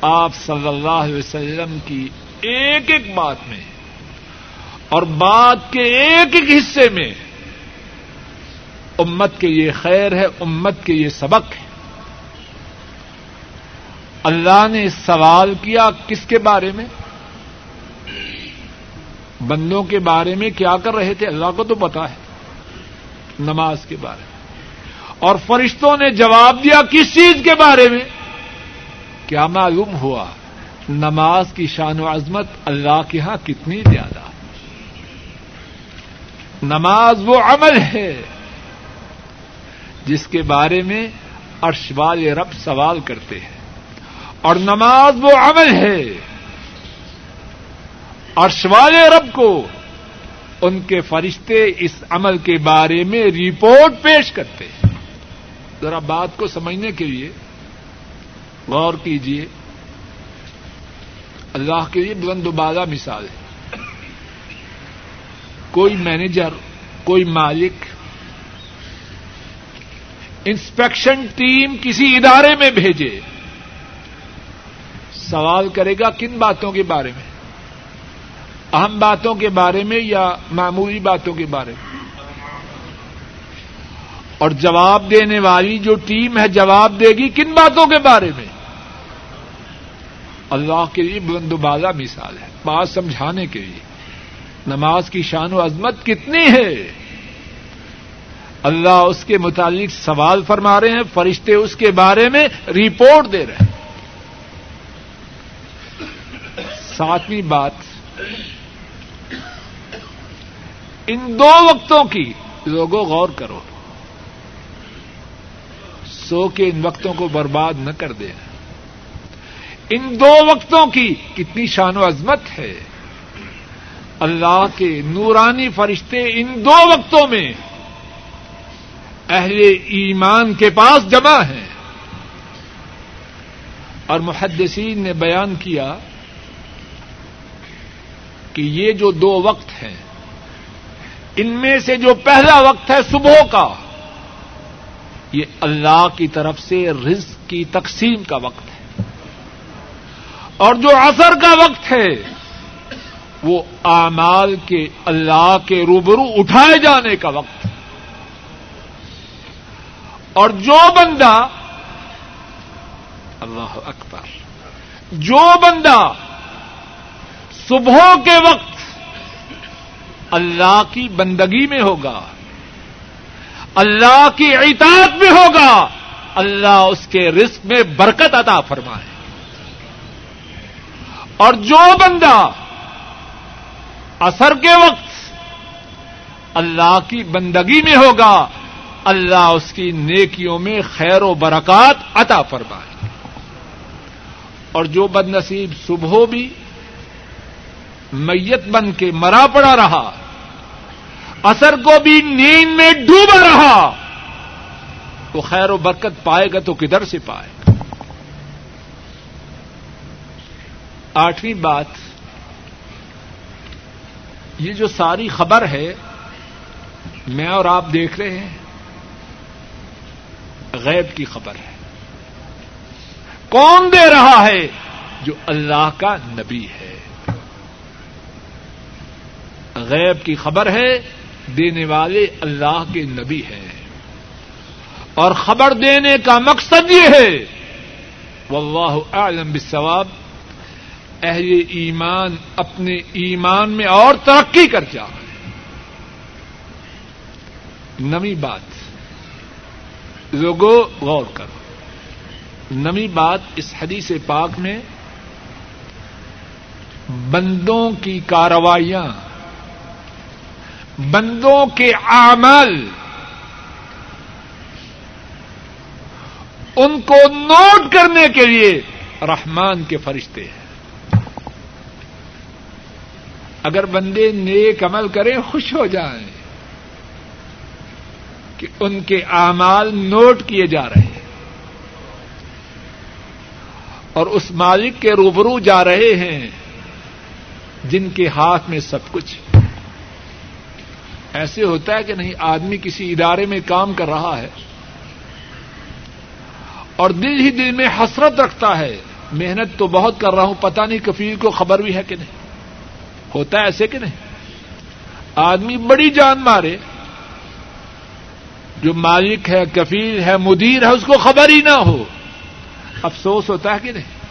A: آپ صلی اللہ علیہ وسلم کی ایک ایک بات میں اور بات کے ایک ایک حصے میں امت کے یہ خیر ہے، امت کے یہ سبق ہے۔ اللہ نے سوال کیا کس کے بارے میں؟ بندوں کے بارے میں کیا کر رہے تھے؟ اللہ کو تو پتا ہے، نماز کے بارے میں۔ اور فرشتوں نے جواب دیا کس چیز کے بارے میں؟ کیا معلوم ہوا؟ نماز کی شان و عظمت اللہ کے ہاں کتنی زیادہ۔ نماز وہ عمل ہے جس کے بارے میں ارشوال رب سوال کرتے ہیں۔ اور نماز وہ عمل ہے۔ اور شوال رب کو، ان کے فرشتے اس عمل کے بارے میں رپورٹ پیش کرتے ہیں۔ ذرا بات کو سمجھنے کے لیے غور کیجیے اللہ کے لیے بلند و بالا مثال ہے۔ کوئی مینیجر، کوئی مالک، انسپیکشن ٹیم کسی ادارے میں بھیجے۔ سوال کرے گا کن باتوں کے بارے میں؟ اہم باتوں کے بارے میں یا معمولی باتوں کے بارے میں؟ اور جواب دینے والی جو ٹیم ہے جواب دے گی کن باتوں کے بارے میں؟ اللہ کے لیے بلند و بالا مثال ہے، بات سمجھانے کے لیے۔ نماز کی شان و عظمت کتنی ہے؟ اللہ اس کے متعلق سوال فرما رہے ہیں، فرشتے اس کے بارے میں رپورٹ دے رہے ہیں۔ ساتویں بات، ان دو وقتوں کی لوگوں غور کرو۔ سو کے ان وقتوں کو برباد نہ کر دے ان دو وقتوں کی کتنی شان و عظمت ہے۔ اللہ کے نورانی فرشتے ان دو وقتوں میں اہل ایمان کے پاس جمع ہیں۔ اور محدثین نے بیان کیا کہ یہ جو دو وقت ہیں، ان میں سے جو پہلا وقت ہے صبح کا، یہ اللہ کی طرف سے رزق کی تقسیم کا وقت ہے۔ اور جو عصر کا وقت ہے، وہ اعمال کے اللہ کے روبرو اٹھائے جانے کا وقت ہے۔ اور جو بندہ، اللہ اکبر، جو بندہ صبح کے وقت اللہ کی بندگی میں ہوگا اللہ کی اطاعت میں ہوگا اللہ اس کے رزق میں برکت عطا فرمائے اور جو بندہ اثر کے وقت اللہ کی بندگی میں ہوگا اللہ اس کی نیکیوں میں خیر و برکات عطا فرمائے اور جو بد نصیب صبح بھی میت بن کے مرا پڑا رہا، اثر کو بھی نیند میں ڈوبا رہا۔ وہ خیر و برکت پائے گا تو کدھر سے پائے؟ گا آٹھویں بات، یہ جو ساری خبر ہے، میں اور آپ دیکھ رہے ہیں، غیب کی خبر ہے۔ کون دے رہا ہے؟ جو اللہ کا نبی ہے۔ غیب کی خبر ہے، دینے والے اللہ کے نبی ہیں۔ اور خبر دینے کا مقصد یہ ہے، واللہ اعلم بالثواب اہل ایمان اپنے ایمان میں اور ترقی کر جائے نمی بات، لوگوں، غور کرو۔ نمی بات اس حدیث پاک میں، بندوں کی کاروائیاں بندوں کے عمل ان کو نوٹ کرنے کے لیے رحمان کے فرشتے ہیں۔ اگر بندے نیک عمل کریں، خوش ہو جائیں کہ ان کے اعمال نوٹ کیے جا رہے ہیں۔ اور اس مالک کے روبرو جا رہے ہیں جن کے ہاتھ میں سب کچھ۔ ہے ایسے ہوتا ہے کہ نہیں، آدمی کسی ادارے میں کام کر رہا ہے اور دل ہی دل میں حسرت رکھتا ہے۔ محنت تو بہت کر رہا ہوں پتا نہیں کفیل کو خبر بھی ہے کہ نہیں۔ ہوتا ہے ایسے کہ نہیں۔ آدمی بڑی جان مارے، جو مالک ہے، کفیل ہے، مدیر ہے، اس کو خبر ہی نہ ہو۔ افسوس ہوتا ہے کہ نہیں۔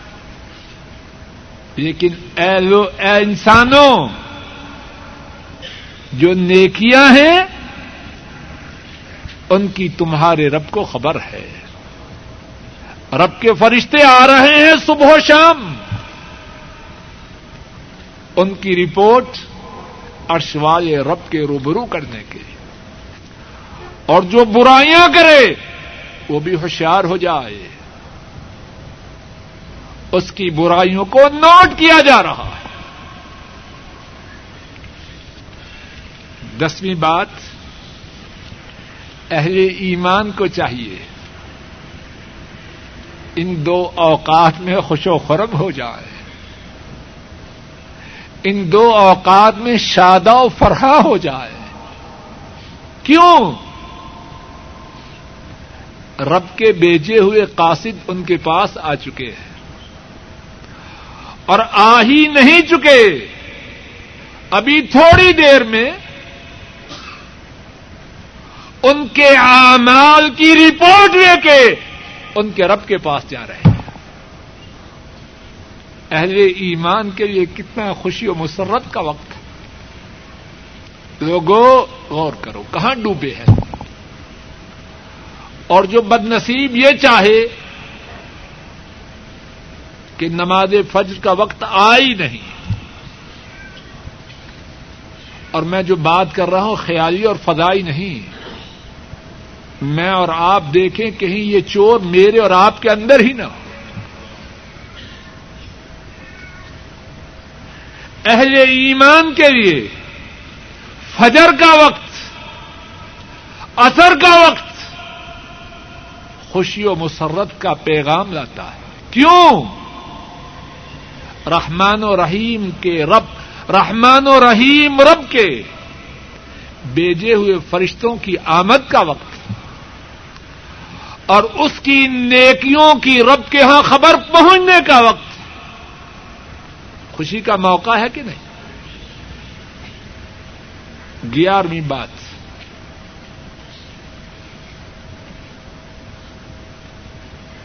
A: لیکن اے لو، اے انسانوں جو نیکیاں ہیں، ان کی تمہارے رب کو خبر ہے۔ رب کے فرشتے آ رہے ہیں صبح و شام۔ ان کی رپورٹ ارشوائے رب کے روبرو کرنے کے۔ اور جو برائیاں کرے، وہ بھی ہوشیار ہو جائے۔ اس کی برائیوں کو نوٹ کیا جا رہا ہے۔ دسویں بات، اہل ایمان کو چاہیے۔ ان دو اوقات میں خوش و خرم ہو جائے۔ ان دو اوقات میں شادہ و فرحا ہو جائے۔ کیوں؟ رب کے بیجے ہوئے قاصد ان کے پاس آ چکے ہیں۔ اور آ ہی نہیں چکے۔ ابھی تھوڑی دیر میں ان کے اعمال کی رپورٹ لے کے ان کے رب کے پاس جا رہے ہیں۔ اہل ایمان کے لیے کتنا خوشی و مسرت کا وقت ہے۔ لوگوں غور کرو، کہاں ڈوبے ہیں؟ اور جو بد نصیب یہ چاہے کہ نماز فجر کا وقت آئی نہیں۔ اور میں جو بات کر رہا ہوں، خیالی اور فضائی نہیں۔ میں اور آپ دیکھیں کہیں یہ چور میرے اور آپ کے اندر ہی نہ ہو۔ اہل ایمان کے لیے فجر کا وقت اثر کا وقت خوشی و مسرت کا پیغام لاتا ہے۔ کیوں؟ رحمان و رحیم کے رب، رحمان و رحیم رب کے بیجے ہوئے فرشتوں کی آمد کا وقت۔ اور اس کی نیکیوں کی رب کے ہاں خبر پہنچنے کا وقت۔ خوشی کا موقع ہے کہ نہیں؟ گیارہویں بات۔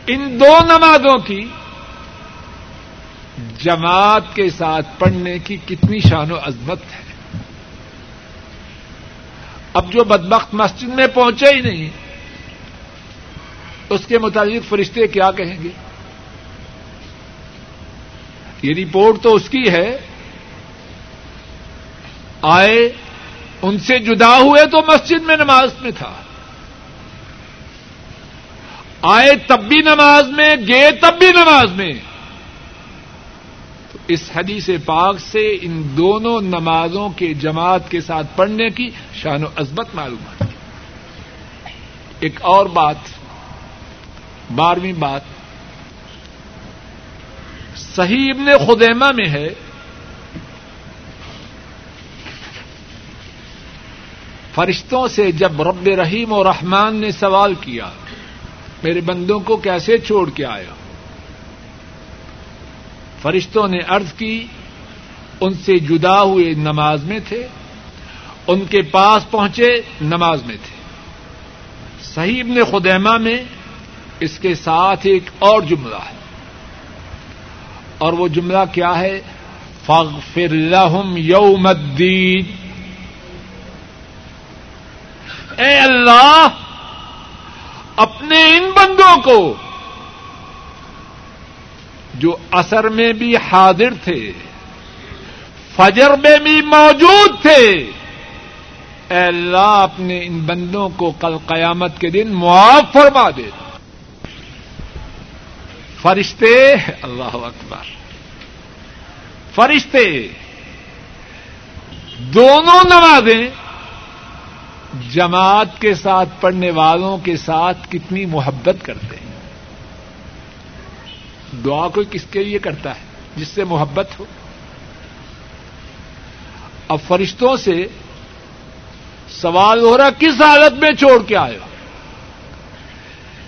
A: ان دو نمازوں کی جماعت کے ساتھ پڑھنے کی کتنی شان و عظمت ہے۔ اب جو بدبخت مسجد میں پہنچے ہی نہیں اس کے متعلق فرشتے کیا کہیں گے؟ یہ رپورٹ تو اس کی ہے۔ آئے، ان سے جدا ہوئے تو مسجد میں نماز میں تھا۔ آئے تب بھی نماز میں، گئے تب بھی نماز میں۔ تو اس حدیث پاک سے ان دونوں نمازوں کے جماعت کے ساتھ پڑھنے کی شان و عزمت معلوم ہے۔ ایک اور بات بارہویں بات۔ صحیح ابن خدیمہ میں ہے۔ فرشتوں سے جب رب رحیم اور رحمان نے سوال کیا، میرے بندوں کو کیسے چھوڑ کے آیا؟ فرشتوں نے ارض کی، ان سے جدا ہوئے نماز میں تھے، ان کے پاس پہنچے نماز میں تھے۔ صحیح ابن خدیمہ میں اس کے ساتھ ایک اور جملہ ہے۔ اور وہ جملہ کیا ہے؟ فاغفر لهم یوم الدین۔ اے اللہ، اپنے ان بندوں کو جو اثر میں بھی حاضر تھے، فجر میں بھی موجود تھے، اے اللہ، اپنے ان بندوں کو کل قیامت کے دن معاف فرما دے۔ فرشتے، اللہ اکبر۔ فرشتے، دونوں نمازیں جماعت کے ساتھ پڑھنے والوں کے ساتھ کتنی محبت کرتے ہیں۔ دعا کوئی کس کے لیے کرتا ہے؟ جس سے محبت ہو؟ اب فرشتوں سے سوال ہو رہا کس حالت میں چھوڑ کے آئے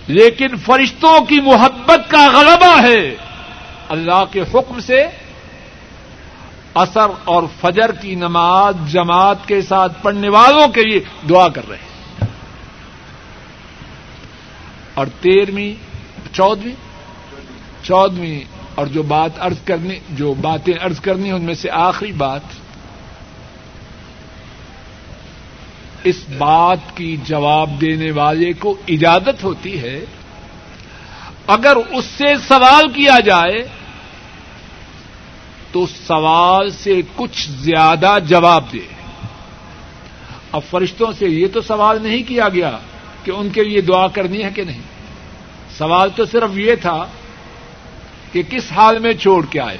A: لیکن فرشتوں کی محبت کا غلبہ ہے۔ اللہ کے حکم سے اثر اور فجر کی نماز جماعت کے ساتھ پڑھنے والوں کے لیے دعا کر رہے ہیں۔ اور تیرہویں، چودہویں چودہویں اور جو بات ارض کرنی، جو باتیں ارض کرنی ان میں سے آخری بات اس بات کی جواب دینے والے کو اجازت ہوتی ہے، اگر اس سے سوال کیا جائے تو سوال سے کچھ زیادہ جواب دے۔ اب فرشتوں سے یہ تو سوال نہیں کیا گیا کہ ان کے لیے دعا کرنی ہے کہ نہیں۔ سوال تو صرف یہ تھا کہ کس حال میں چھوڑ کے آئے،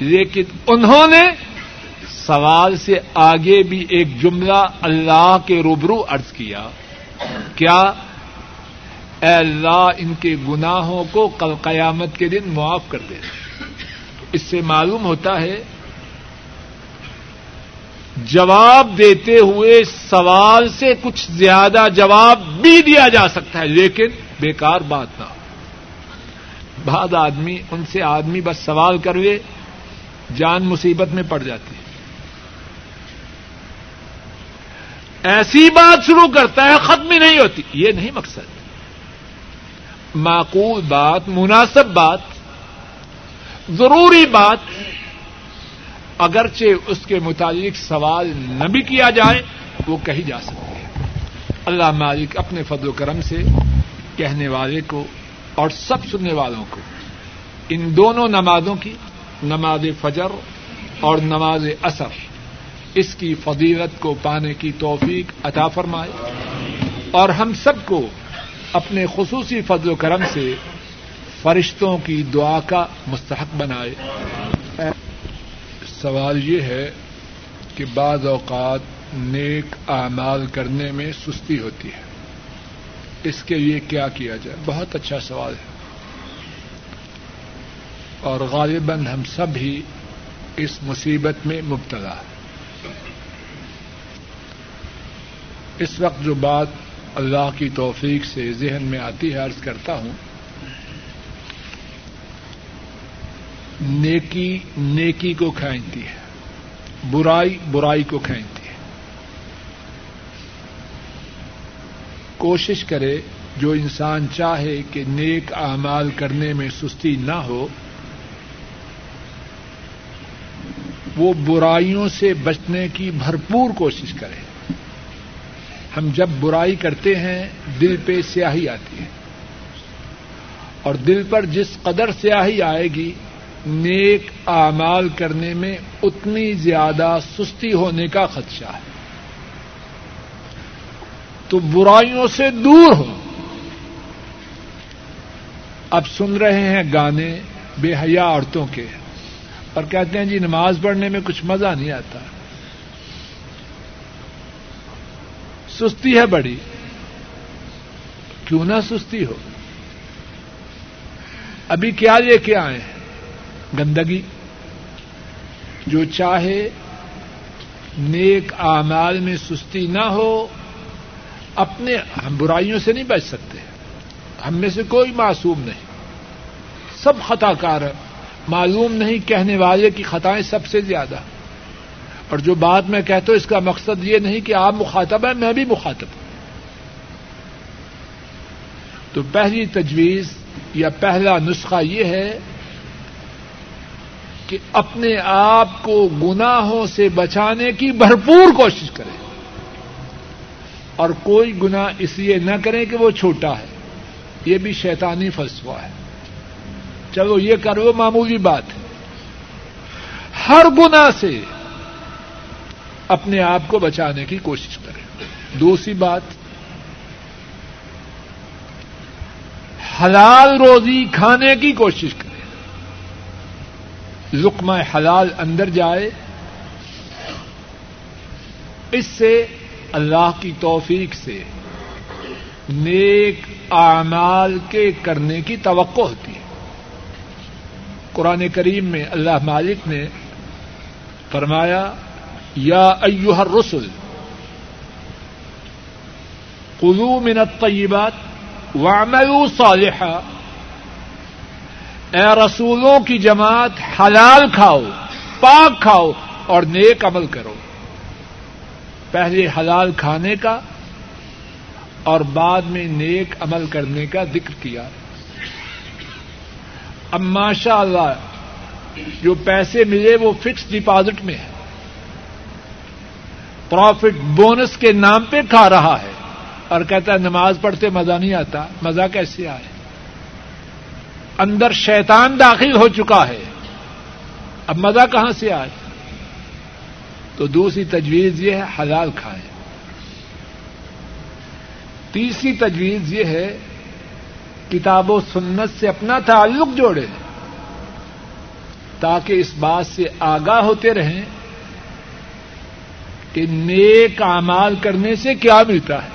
A: لیکن انہوں نے سوال سے آگے بھی ایک جملہ اللہ کے روبرو ارض کیا کیا اے اللہ ان کے گناہوں کو کل قیامت کے دن معاف کر دے؟ اس سے معلوم ہوتا ہے، جواب دیتے ہوئے سوال سے کچھ زیادہ جواب بھی دیا جا سکتا ہے، لیکن بیکار بات نہ۔ بعد آدمی، ان سے آدمی بس سوال کر لے جان مصیبت میں پڑ جاتی ہے ایسی بات شروع کرتا ہے، ختم ہی نہیں ہوتی۔ یہ نہیں مقصد۔ معقول بات، مناسب بات، ضروری بات، اگرچہ اس کے متعلق سوال نہ بھی کیا جائے، وہ کہی جا سکتی ہے۔ اللہ مالک اپنے فضل و کرم سے کہنے والے کو اور سب سننے والوں کو ان دونوں نمازوں کی، نماز فجر اور نماز اثر اس کی فضیلت کو پانے کی توفیق عطا فرمائے۔ اور ہم سب کو اپنے خصوصی فضل و کرم سے فرشتوں کی دعا کا مستحق بنائے۔ سوال یہ ہے کہ بعض اوقات نیک اعمال کرنے میں سستی ہوتی ہے۔ اس کے لیے کیا کیا جائے؟ بہت اچھا سوال ہے۔ اور غالباً ہم سب ہی اس مصیبت میں مبتلا ہے اس وقت جو بات اللہ کی توفیق سے ذہن میں آتی ہے، عرض کرتا ہوں، نیکی نیکی کو کھینچتی ہے، برائی برائی کو کھینچتی ہے۔ کوشش کرے، جو انسان چاہے کہ نیک اعمال کرنے میں سستی نہ ہو، وہ برائیوں سے بچنے کی بھرپور کوشش کرے۔ ہم جب برائی کرتے ہیں، دل پہ سیاہی آتی ہے۔ اور دل پر جس قدر سیاہی آئے گی، نیک اعمال کرنے میں اتنی زیادہ سستی ہونے کا خدشہ ہے۔ تو برائیوں سے دور ہو۔ اب سن رہے ہیں گانے بے حیا عورتوں کے۔ اور کہتے ہیں جی نماز پڑھنے میں کچھ مزہ نہیں آتا۔ سستی ہے بڑی۔ کیوں نہ سستی ہو؟ ابھی کیا لے کے آئے؟ ہیں گندگی۔ جو چاہے نیک اعمال میں سستی نہ ہو، اپنے ہم برائیوں سے نہیں بچ سکتے۔ ہم میں سے کوئی معصوم نہیں۔ سب خطا کار ہے معلوم نہیں کہنے والے کی خطائیں سب سے زیادہ۔ اور جو بات میں کہتا ہوں، اس کا مقصد یہ نہیں کہ آپ مخاطب ہیں، میں بھی مخاطب ہوں۔ تو پہلی تجویز یا پہلا نسخہ یہ ہے کہ اپنے آپ کو گناہوں سے بچانے کی بھرپور کوشش کریں۔ اور کوئی گنا اس لیے نہ کریں کہ وہ چھوٹا ہے۔ یہ بھی شیطانی فلسفہ ہے۔ چلو یہ کرو، معمولی بات ہے۔ ہر گنا سے اپنے آپ کو بچانے کی کوشش کریں۔ دوسری بات، حلال روزی کھانے کی کوشش کریں۔ لقمہ حلال اندر جائے۔ اس سے اللہ کی توفیق سے نیک اعمال کے کرنے کی توقع ہوتی ہے۔ قرآن کریم میں اللہ مالک نے فرمایا یا ایوہ الرسل قلو من الطیبات وعملوا صالحا۔ اے رسولوں کی جماعت، حلال کھاؤ، پاک کھاؤ اور نیک عمل کرو۔ پہلے حلال کھانے کا اور بعد میں نیک عمل کرنے کا ذکر کیا۔ اب ماشاء اللہ جو پیسے ملے وہ فکس ڈپازٹ میں ہے پروفٹ بونس کے نام پہ کھا رہا ہے اور کہتا ہے نماز پڑھتے مزہ نہیں آتا، مزہ کیسے آئے؟ اندر شیطان داخل ہو چکا ہے، اب مزہ کہاں سے آئے؟ تو دوسری تجویز یہ ہے، حلال کھائیں۔ تیسری تجویز یہ ہے، کتاب و سنت سے اپنا تعلق جوڑے تاکہ اس بات سے آگاہ ہوتے رہیں۔ کہ نیک اعمال کرنے سے کیا ملتا ہے؟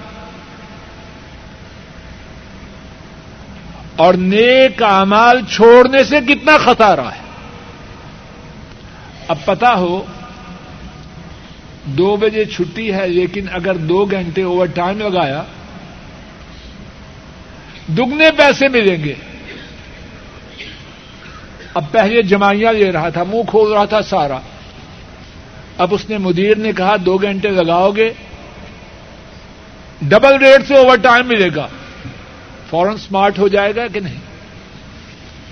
A: اور نیک اعمال چھوڑنے سے کتنا خطارہ ہے؟ اب پتا ہو، دو بجے چھٹی ہے، لیکن اگر دو گھنٹے اوور ٹائم لگایا، دگنے پیسے ملیں گے۔ اب پہلے جمائیاں لے رہا تھا، منہ کھول رہا تھا سارا۔ اب اس نے مدیر نے کہا دو گھنٹے لگاؤ گے۔ ڈبل ریٹ سے اوور ٹائم ملے گا۔ فورن سمارٹ ہو جائے گا کہ نہیں؟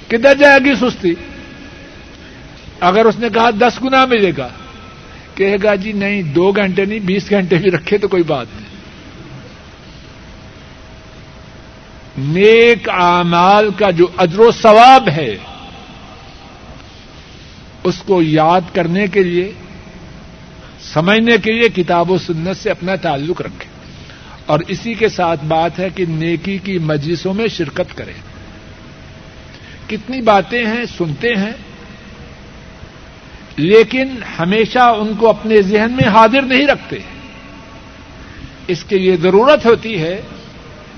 A: کدھر جائے گی سستی؟ اگر اس نے کہا دس گنا ملے گا کہے گا جی نہیں، دو گھنٹے نہیں، بیس گھنٹے بھی رکھے تو کوئی بات نہیں۔ نیک اعمال کا جو اجر و ثواب ہے، اس کو یاد کرنے کے لیے سمجھنے کے لیے کتاب و سنت سے اپنا تعلق رکھے اور اسی کے ساتھ بات ہے کہ نیکی کی مجلسوں میں شرکت کریں۔ کتنی باتیں ہیں، سنتے ہیں، لیکن ہمیشہ ان کو اپنے ذہن میں حاضر نہیں رکھتے۔ اس کے لیے ضرورت ہوتی ہے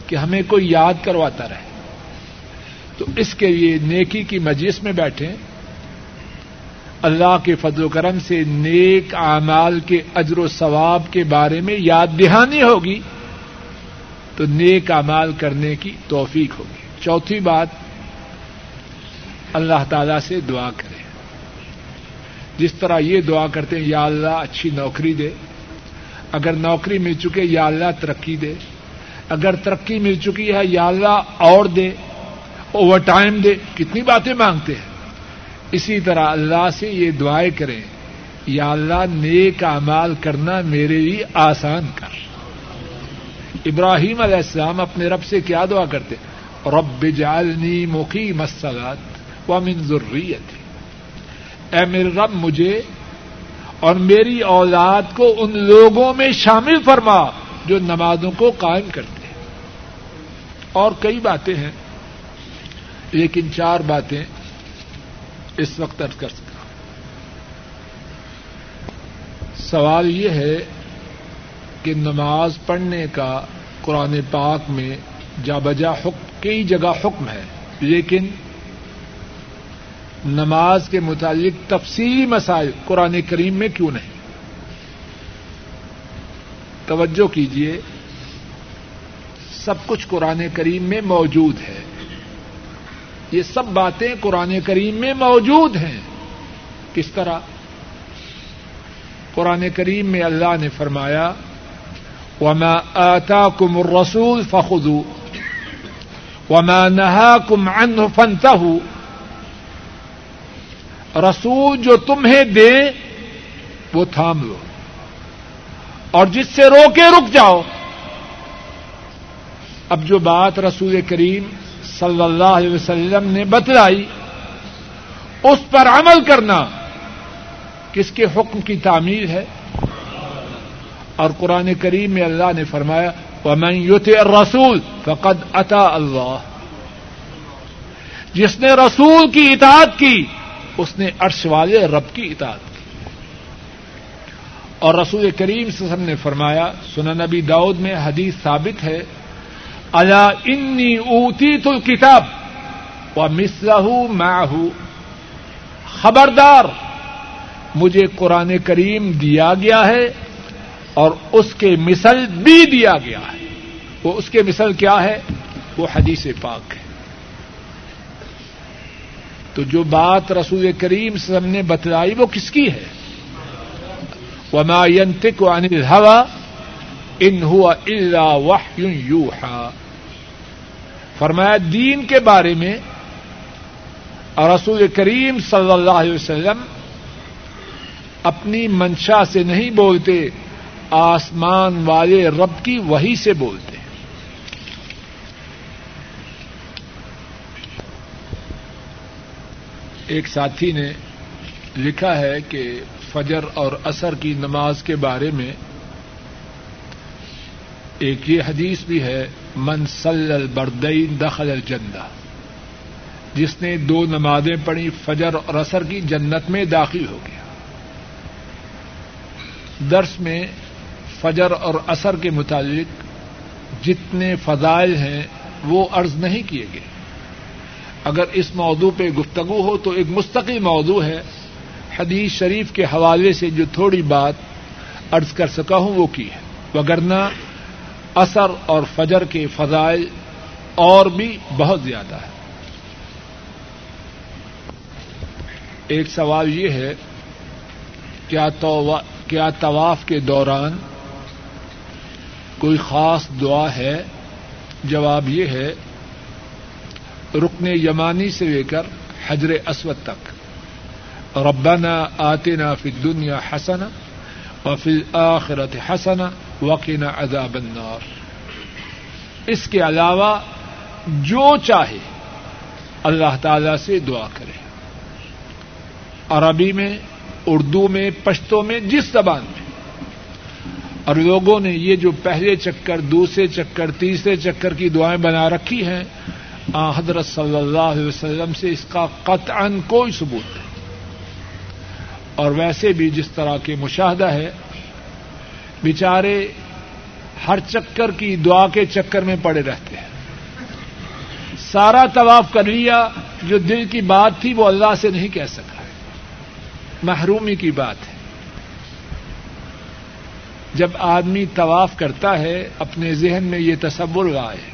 A: کہ ہمیں کوئی یاد کرواتا رہے۔ تو اس کے لیے نیکی کی مجلس میں بیٹھے اللہ کے فضل و کرم سے نیک اعمال کے اجر و ثواب کے بارے میں یاد دہانی ہوگی تو نیک اعمال کرنے کی توفیق ہوگی۔ چوتھی بات، اللہ تعالی سے دعا کرے جس طرح یہ دعا کرتے ہیں، یا اللہ اچھی نوکری دے۔ اگر نوکری مل چکے، یا اللہ ترقی دے۔ اگر ترقی مل چکی ہے، یا اللہ اور دے۔ اوور ٹائم دے۔ کتنی باتیں مانگتے ہیں۔ اسی طرح اللہ سے یہ دعائیں کریں، یا اللہ نیک اعمال کرنا میرے لیے آسان کر۔ ابراہیم علیہ السلام اپنے رب سے کیا دعا کرتے؟ رب جعلنی مقیم الصلاۃ ومن ذریتی۔ اے میرے رب، مجھے اور میری اولاد کو ان لوگوں میں شامل فرما جو نمازوں کو قائم کرتے ہیں۔ اور کئی باتیں ہیں، لیکن چار باتیں اس وقت ارد کر سکتا سوال یہ ہے کہ نماز پڑھنے کا قرآن پاک میں جا بجا حکم، کئی جگہ حکم ہے، لیکن نماز کے متعلق تفصیلی مسائل قرآن کریم میں کیوں نہیں؟ توجہ کیجیے سب کچھ قرآن کریم میں موجود ہے۔ یہ سب باتیں قرآن کریم میں موجود ہیں۔ کس طرح؟ قرآن کریم میں اللہ نے فرمایا، وما آتاكم الرسول فخذوا وما نهاكم عنه فانتهوا۔ رسول جو تمہیں دے، وہ تھام لو۔ اور جس سے روکے، رک جاؤ۔ اب جو بات رسول کریم صلی اللہ علیہ وسلم نے بتلائی، اس پر عمل کرنا کس کے حکم کی تعمیر ہے؟ اور قرآن کریم میں اللہ نے فرمایا، ومن یوت رسول فقد اتا اللہ جس نے رسول کی اطاعت کی، اس نے عرش والے رب کی اطاعت کی۔ اور رسول کریم وسلم نے فرمایا، سنن نبی داؤد میں حدیث ثابت ہے اللہ انی اوتی تو کتاب و مسلح میں خبردار، مجھے قرآن کریم دیا گیا ہے اور اس کے مثل بھی دیا گیا ہے۔ وہ اس کے مثل کیا ہے؟ وہ حدیث پاک ہے۔ تو جو بات رسول کریم سم نے بتلائی وہ کس کی ہے؟ وما ينطق عن الهوى ان هو الا وحي يوحى۔ فرمایا دین کے بارے میں رسول کریم صلی اللہ علیہ وسلم اپنی منشا سے نہیں بولتے، آسمان والے رب کی وہی سے بولتے ایک ساتھی نے لکھا ہے کہ فجر اور اثر کی نماز کے بارے میں ایک یہ حدیث بھی ہے منسل البردین دخل الجندہ جس نے دو نمازیں پڑھی، فجر اور اثر کی جنت میں داخل ہو گیا۔ درس میں فجر اور اثر کے متعلق جتنے فضائل ہیں، وہ عرض نہیں کیے گئے۔ اگر اس موضوع پہ گفتگو ہو تو ایک مستقل موضوع ہے۔ حدیث شریف کے حوالے سے جو تھوڑی بات ارض کر سکا ہوں، وہ کی ہے۔ وگرنہ اثر اور فجر کے فضائل اور بھی بہت زیادہ ہے۔ ایک سوال یہ ہے، کیا طواف کے دوران کوئی خاص دعا ہے؟ جواب یہ ہے، رکن یمانی سے لے کر حجر اسود تک۔ ربنا آتنا فی الدنیا حسنا وفی الآخرت حسنا وقنا عذاب النار۔ اس کے علاوہ جو چاہے اللہ تعالی سے دعا کرے۔ عربی میں، اردو میں پشتوں میں، جس زبان میں۔ اور لوگوں نے یہ جو پہلے چکر، دوسرے چکر، تیسرے چکر کی دعائیں بنا رکھی ہیں، آ، حضرت صلی اللہ علیہ وسلم سے اس کا قطعا کوئی ثبوت نہیں۔ اور ویسے بھی جس طرح کے مشاہدہ ہے بیچارے ہر چکر کی دعا کے چکر میں پڑے رہتے ہیں۔ سارا طواف کر لیا جو دل کی بات تھی وہ اللہ سے نہیں کہہ سکا محرومی کی بات ہے۔ جب آدمی طواف کرتا ہے، اپنے ذہن میں یہ تصور لائے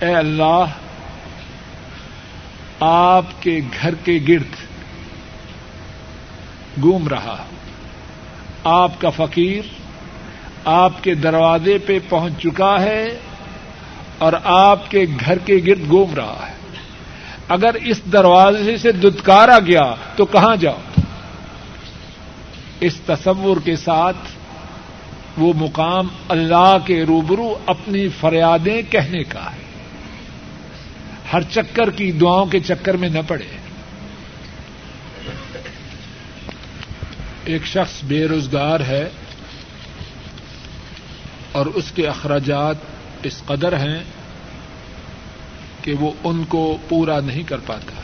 A: اے اللہ، آپ کے گھر کے گرد گوم رہا آپ کا فقیر آپ کے دروازے پہ پہنچ چکا ہے اور آپ کے گھر کے گرد گھوم رہا ہے۔ اگر اس دروازے سے دتکارا گیا تو کہاں جاؤ؟ اس تصور کے ساتھ وہ مقام اللہ کے روبرو اپنی فریادیں کہنے کا ہے۔ ہر چکر کی دعاؤں کے چکر میں نہ پڑے۔ ایک شخص بے روزگار ہے۔ اور اس کے اخراجات اس قدر ہیں کہ وہ ان کو پورا نہیں کر پاتا۔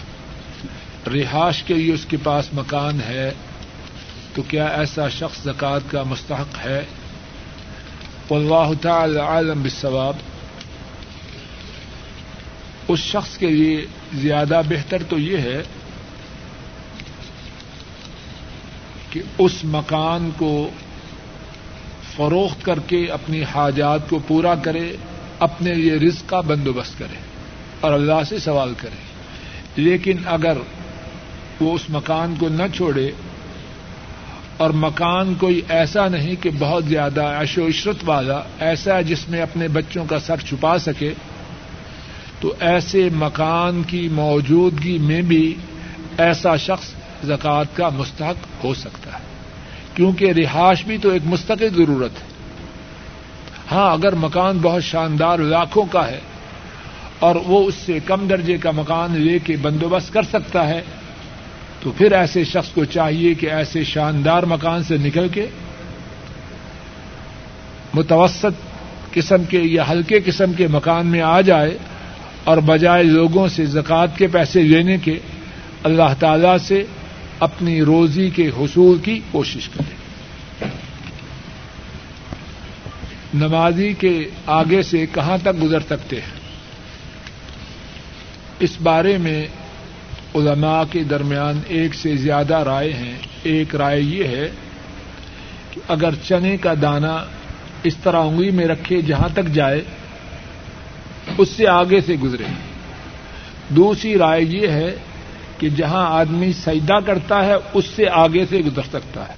A: رہائش کے لیے اس کے پاس مکان ہے تو کیا ایسا شخص زکوٰۃ کا مستحق ہے؟ واللہ تعالی عالم بالثواب۔ اس شخص کے لیے زیادہ بہتر تو یہ ہے کہ اس مکان کو فروخت کر کے اپنی حاجات کو پورا کرے، اپنے لیے رزق کا بندوبست کرے اور اللہ سے سوال کرے۔ لیکن اگر وہ اس مکان کو نہ چھوڑے اور مکان کوئی ایسا نہیں کہ بہت زیادہ عش و عشرت والا، ایسا جس میں اپنے بچوں کا سر چھپا سکے، تو ایسے مکان کی موجودگی میں بھی ایسا شخص زکوٰۃ کا مستحق ہو سکتا ہے۔ کیونکہ رہائش بھی تو ایک مستقل ضرورت ہے۔ ہاں اگر مکان بہت شاندار لاکھوں کا ہے اور وہ اس سے کم درجے کا مکان لے کے بندوبست کر سکتا ہے، تو پھر ایسے شخص کو چاہیے کہ ایسے شاندار مکان سے نکل کے متوسط قسم کے یا ہلکے قسم کے مکان میں آ جائے اور بجائے لوگوں سے زکوٰۃ کے پیسے لینے کے اللہ تعالی سے اپنی روزی کے حصول کی کوشش کرے نمازی کے آگے سے کہاں تک گزر سکتے ہیں؟ اس بارے میں علماء کے درمیان ایک سے زیادہ رائے ہیں۔ ایک رائے یہ ہے کہ اگر چنے کا دانا اس طرح انگلی میں رکھے جہاں تک جائے، اس سے آگے سے گزرے۔ دوسری رائے یہ ہے کہ جہاں آدمی سجدہ کرتا ہے اس سے آگے سے گزر سکتا ہے۔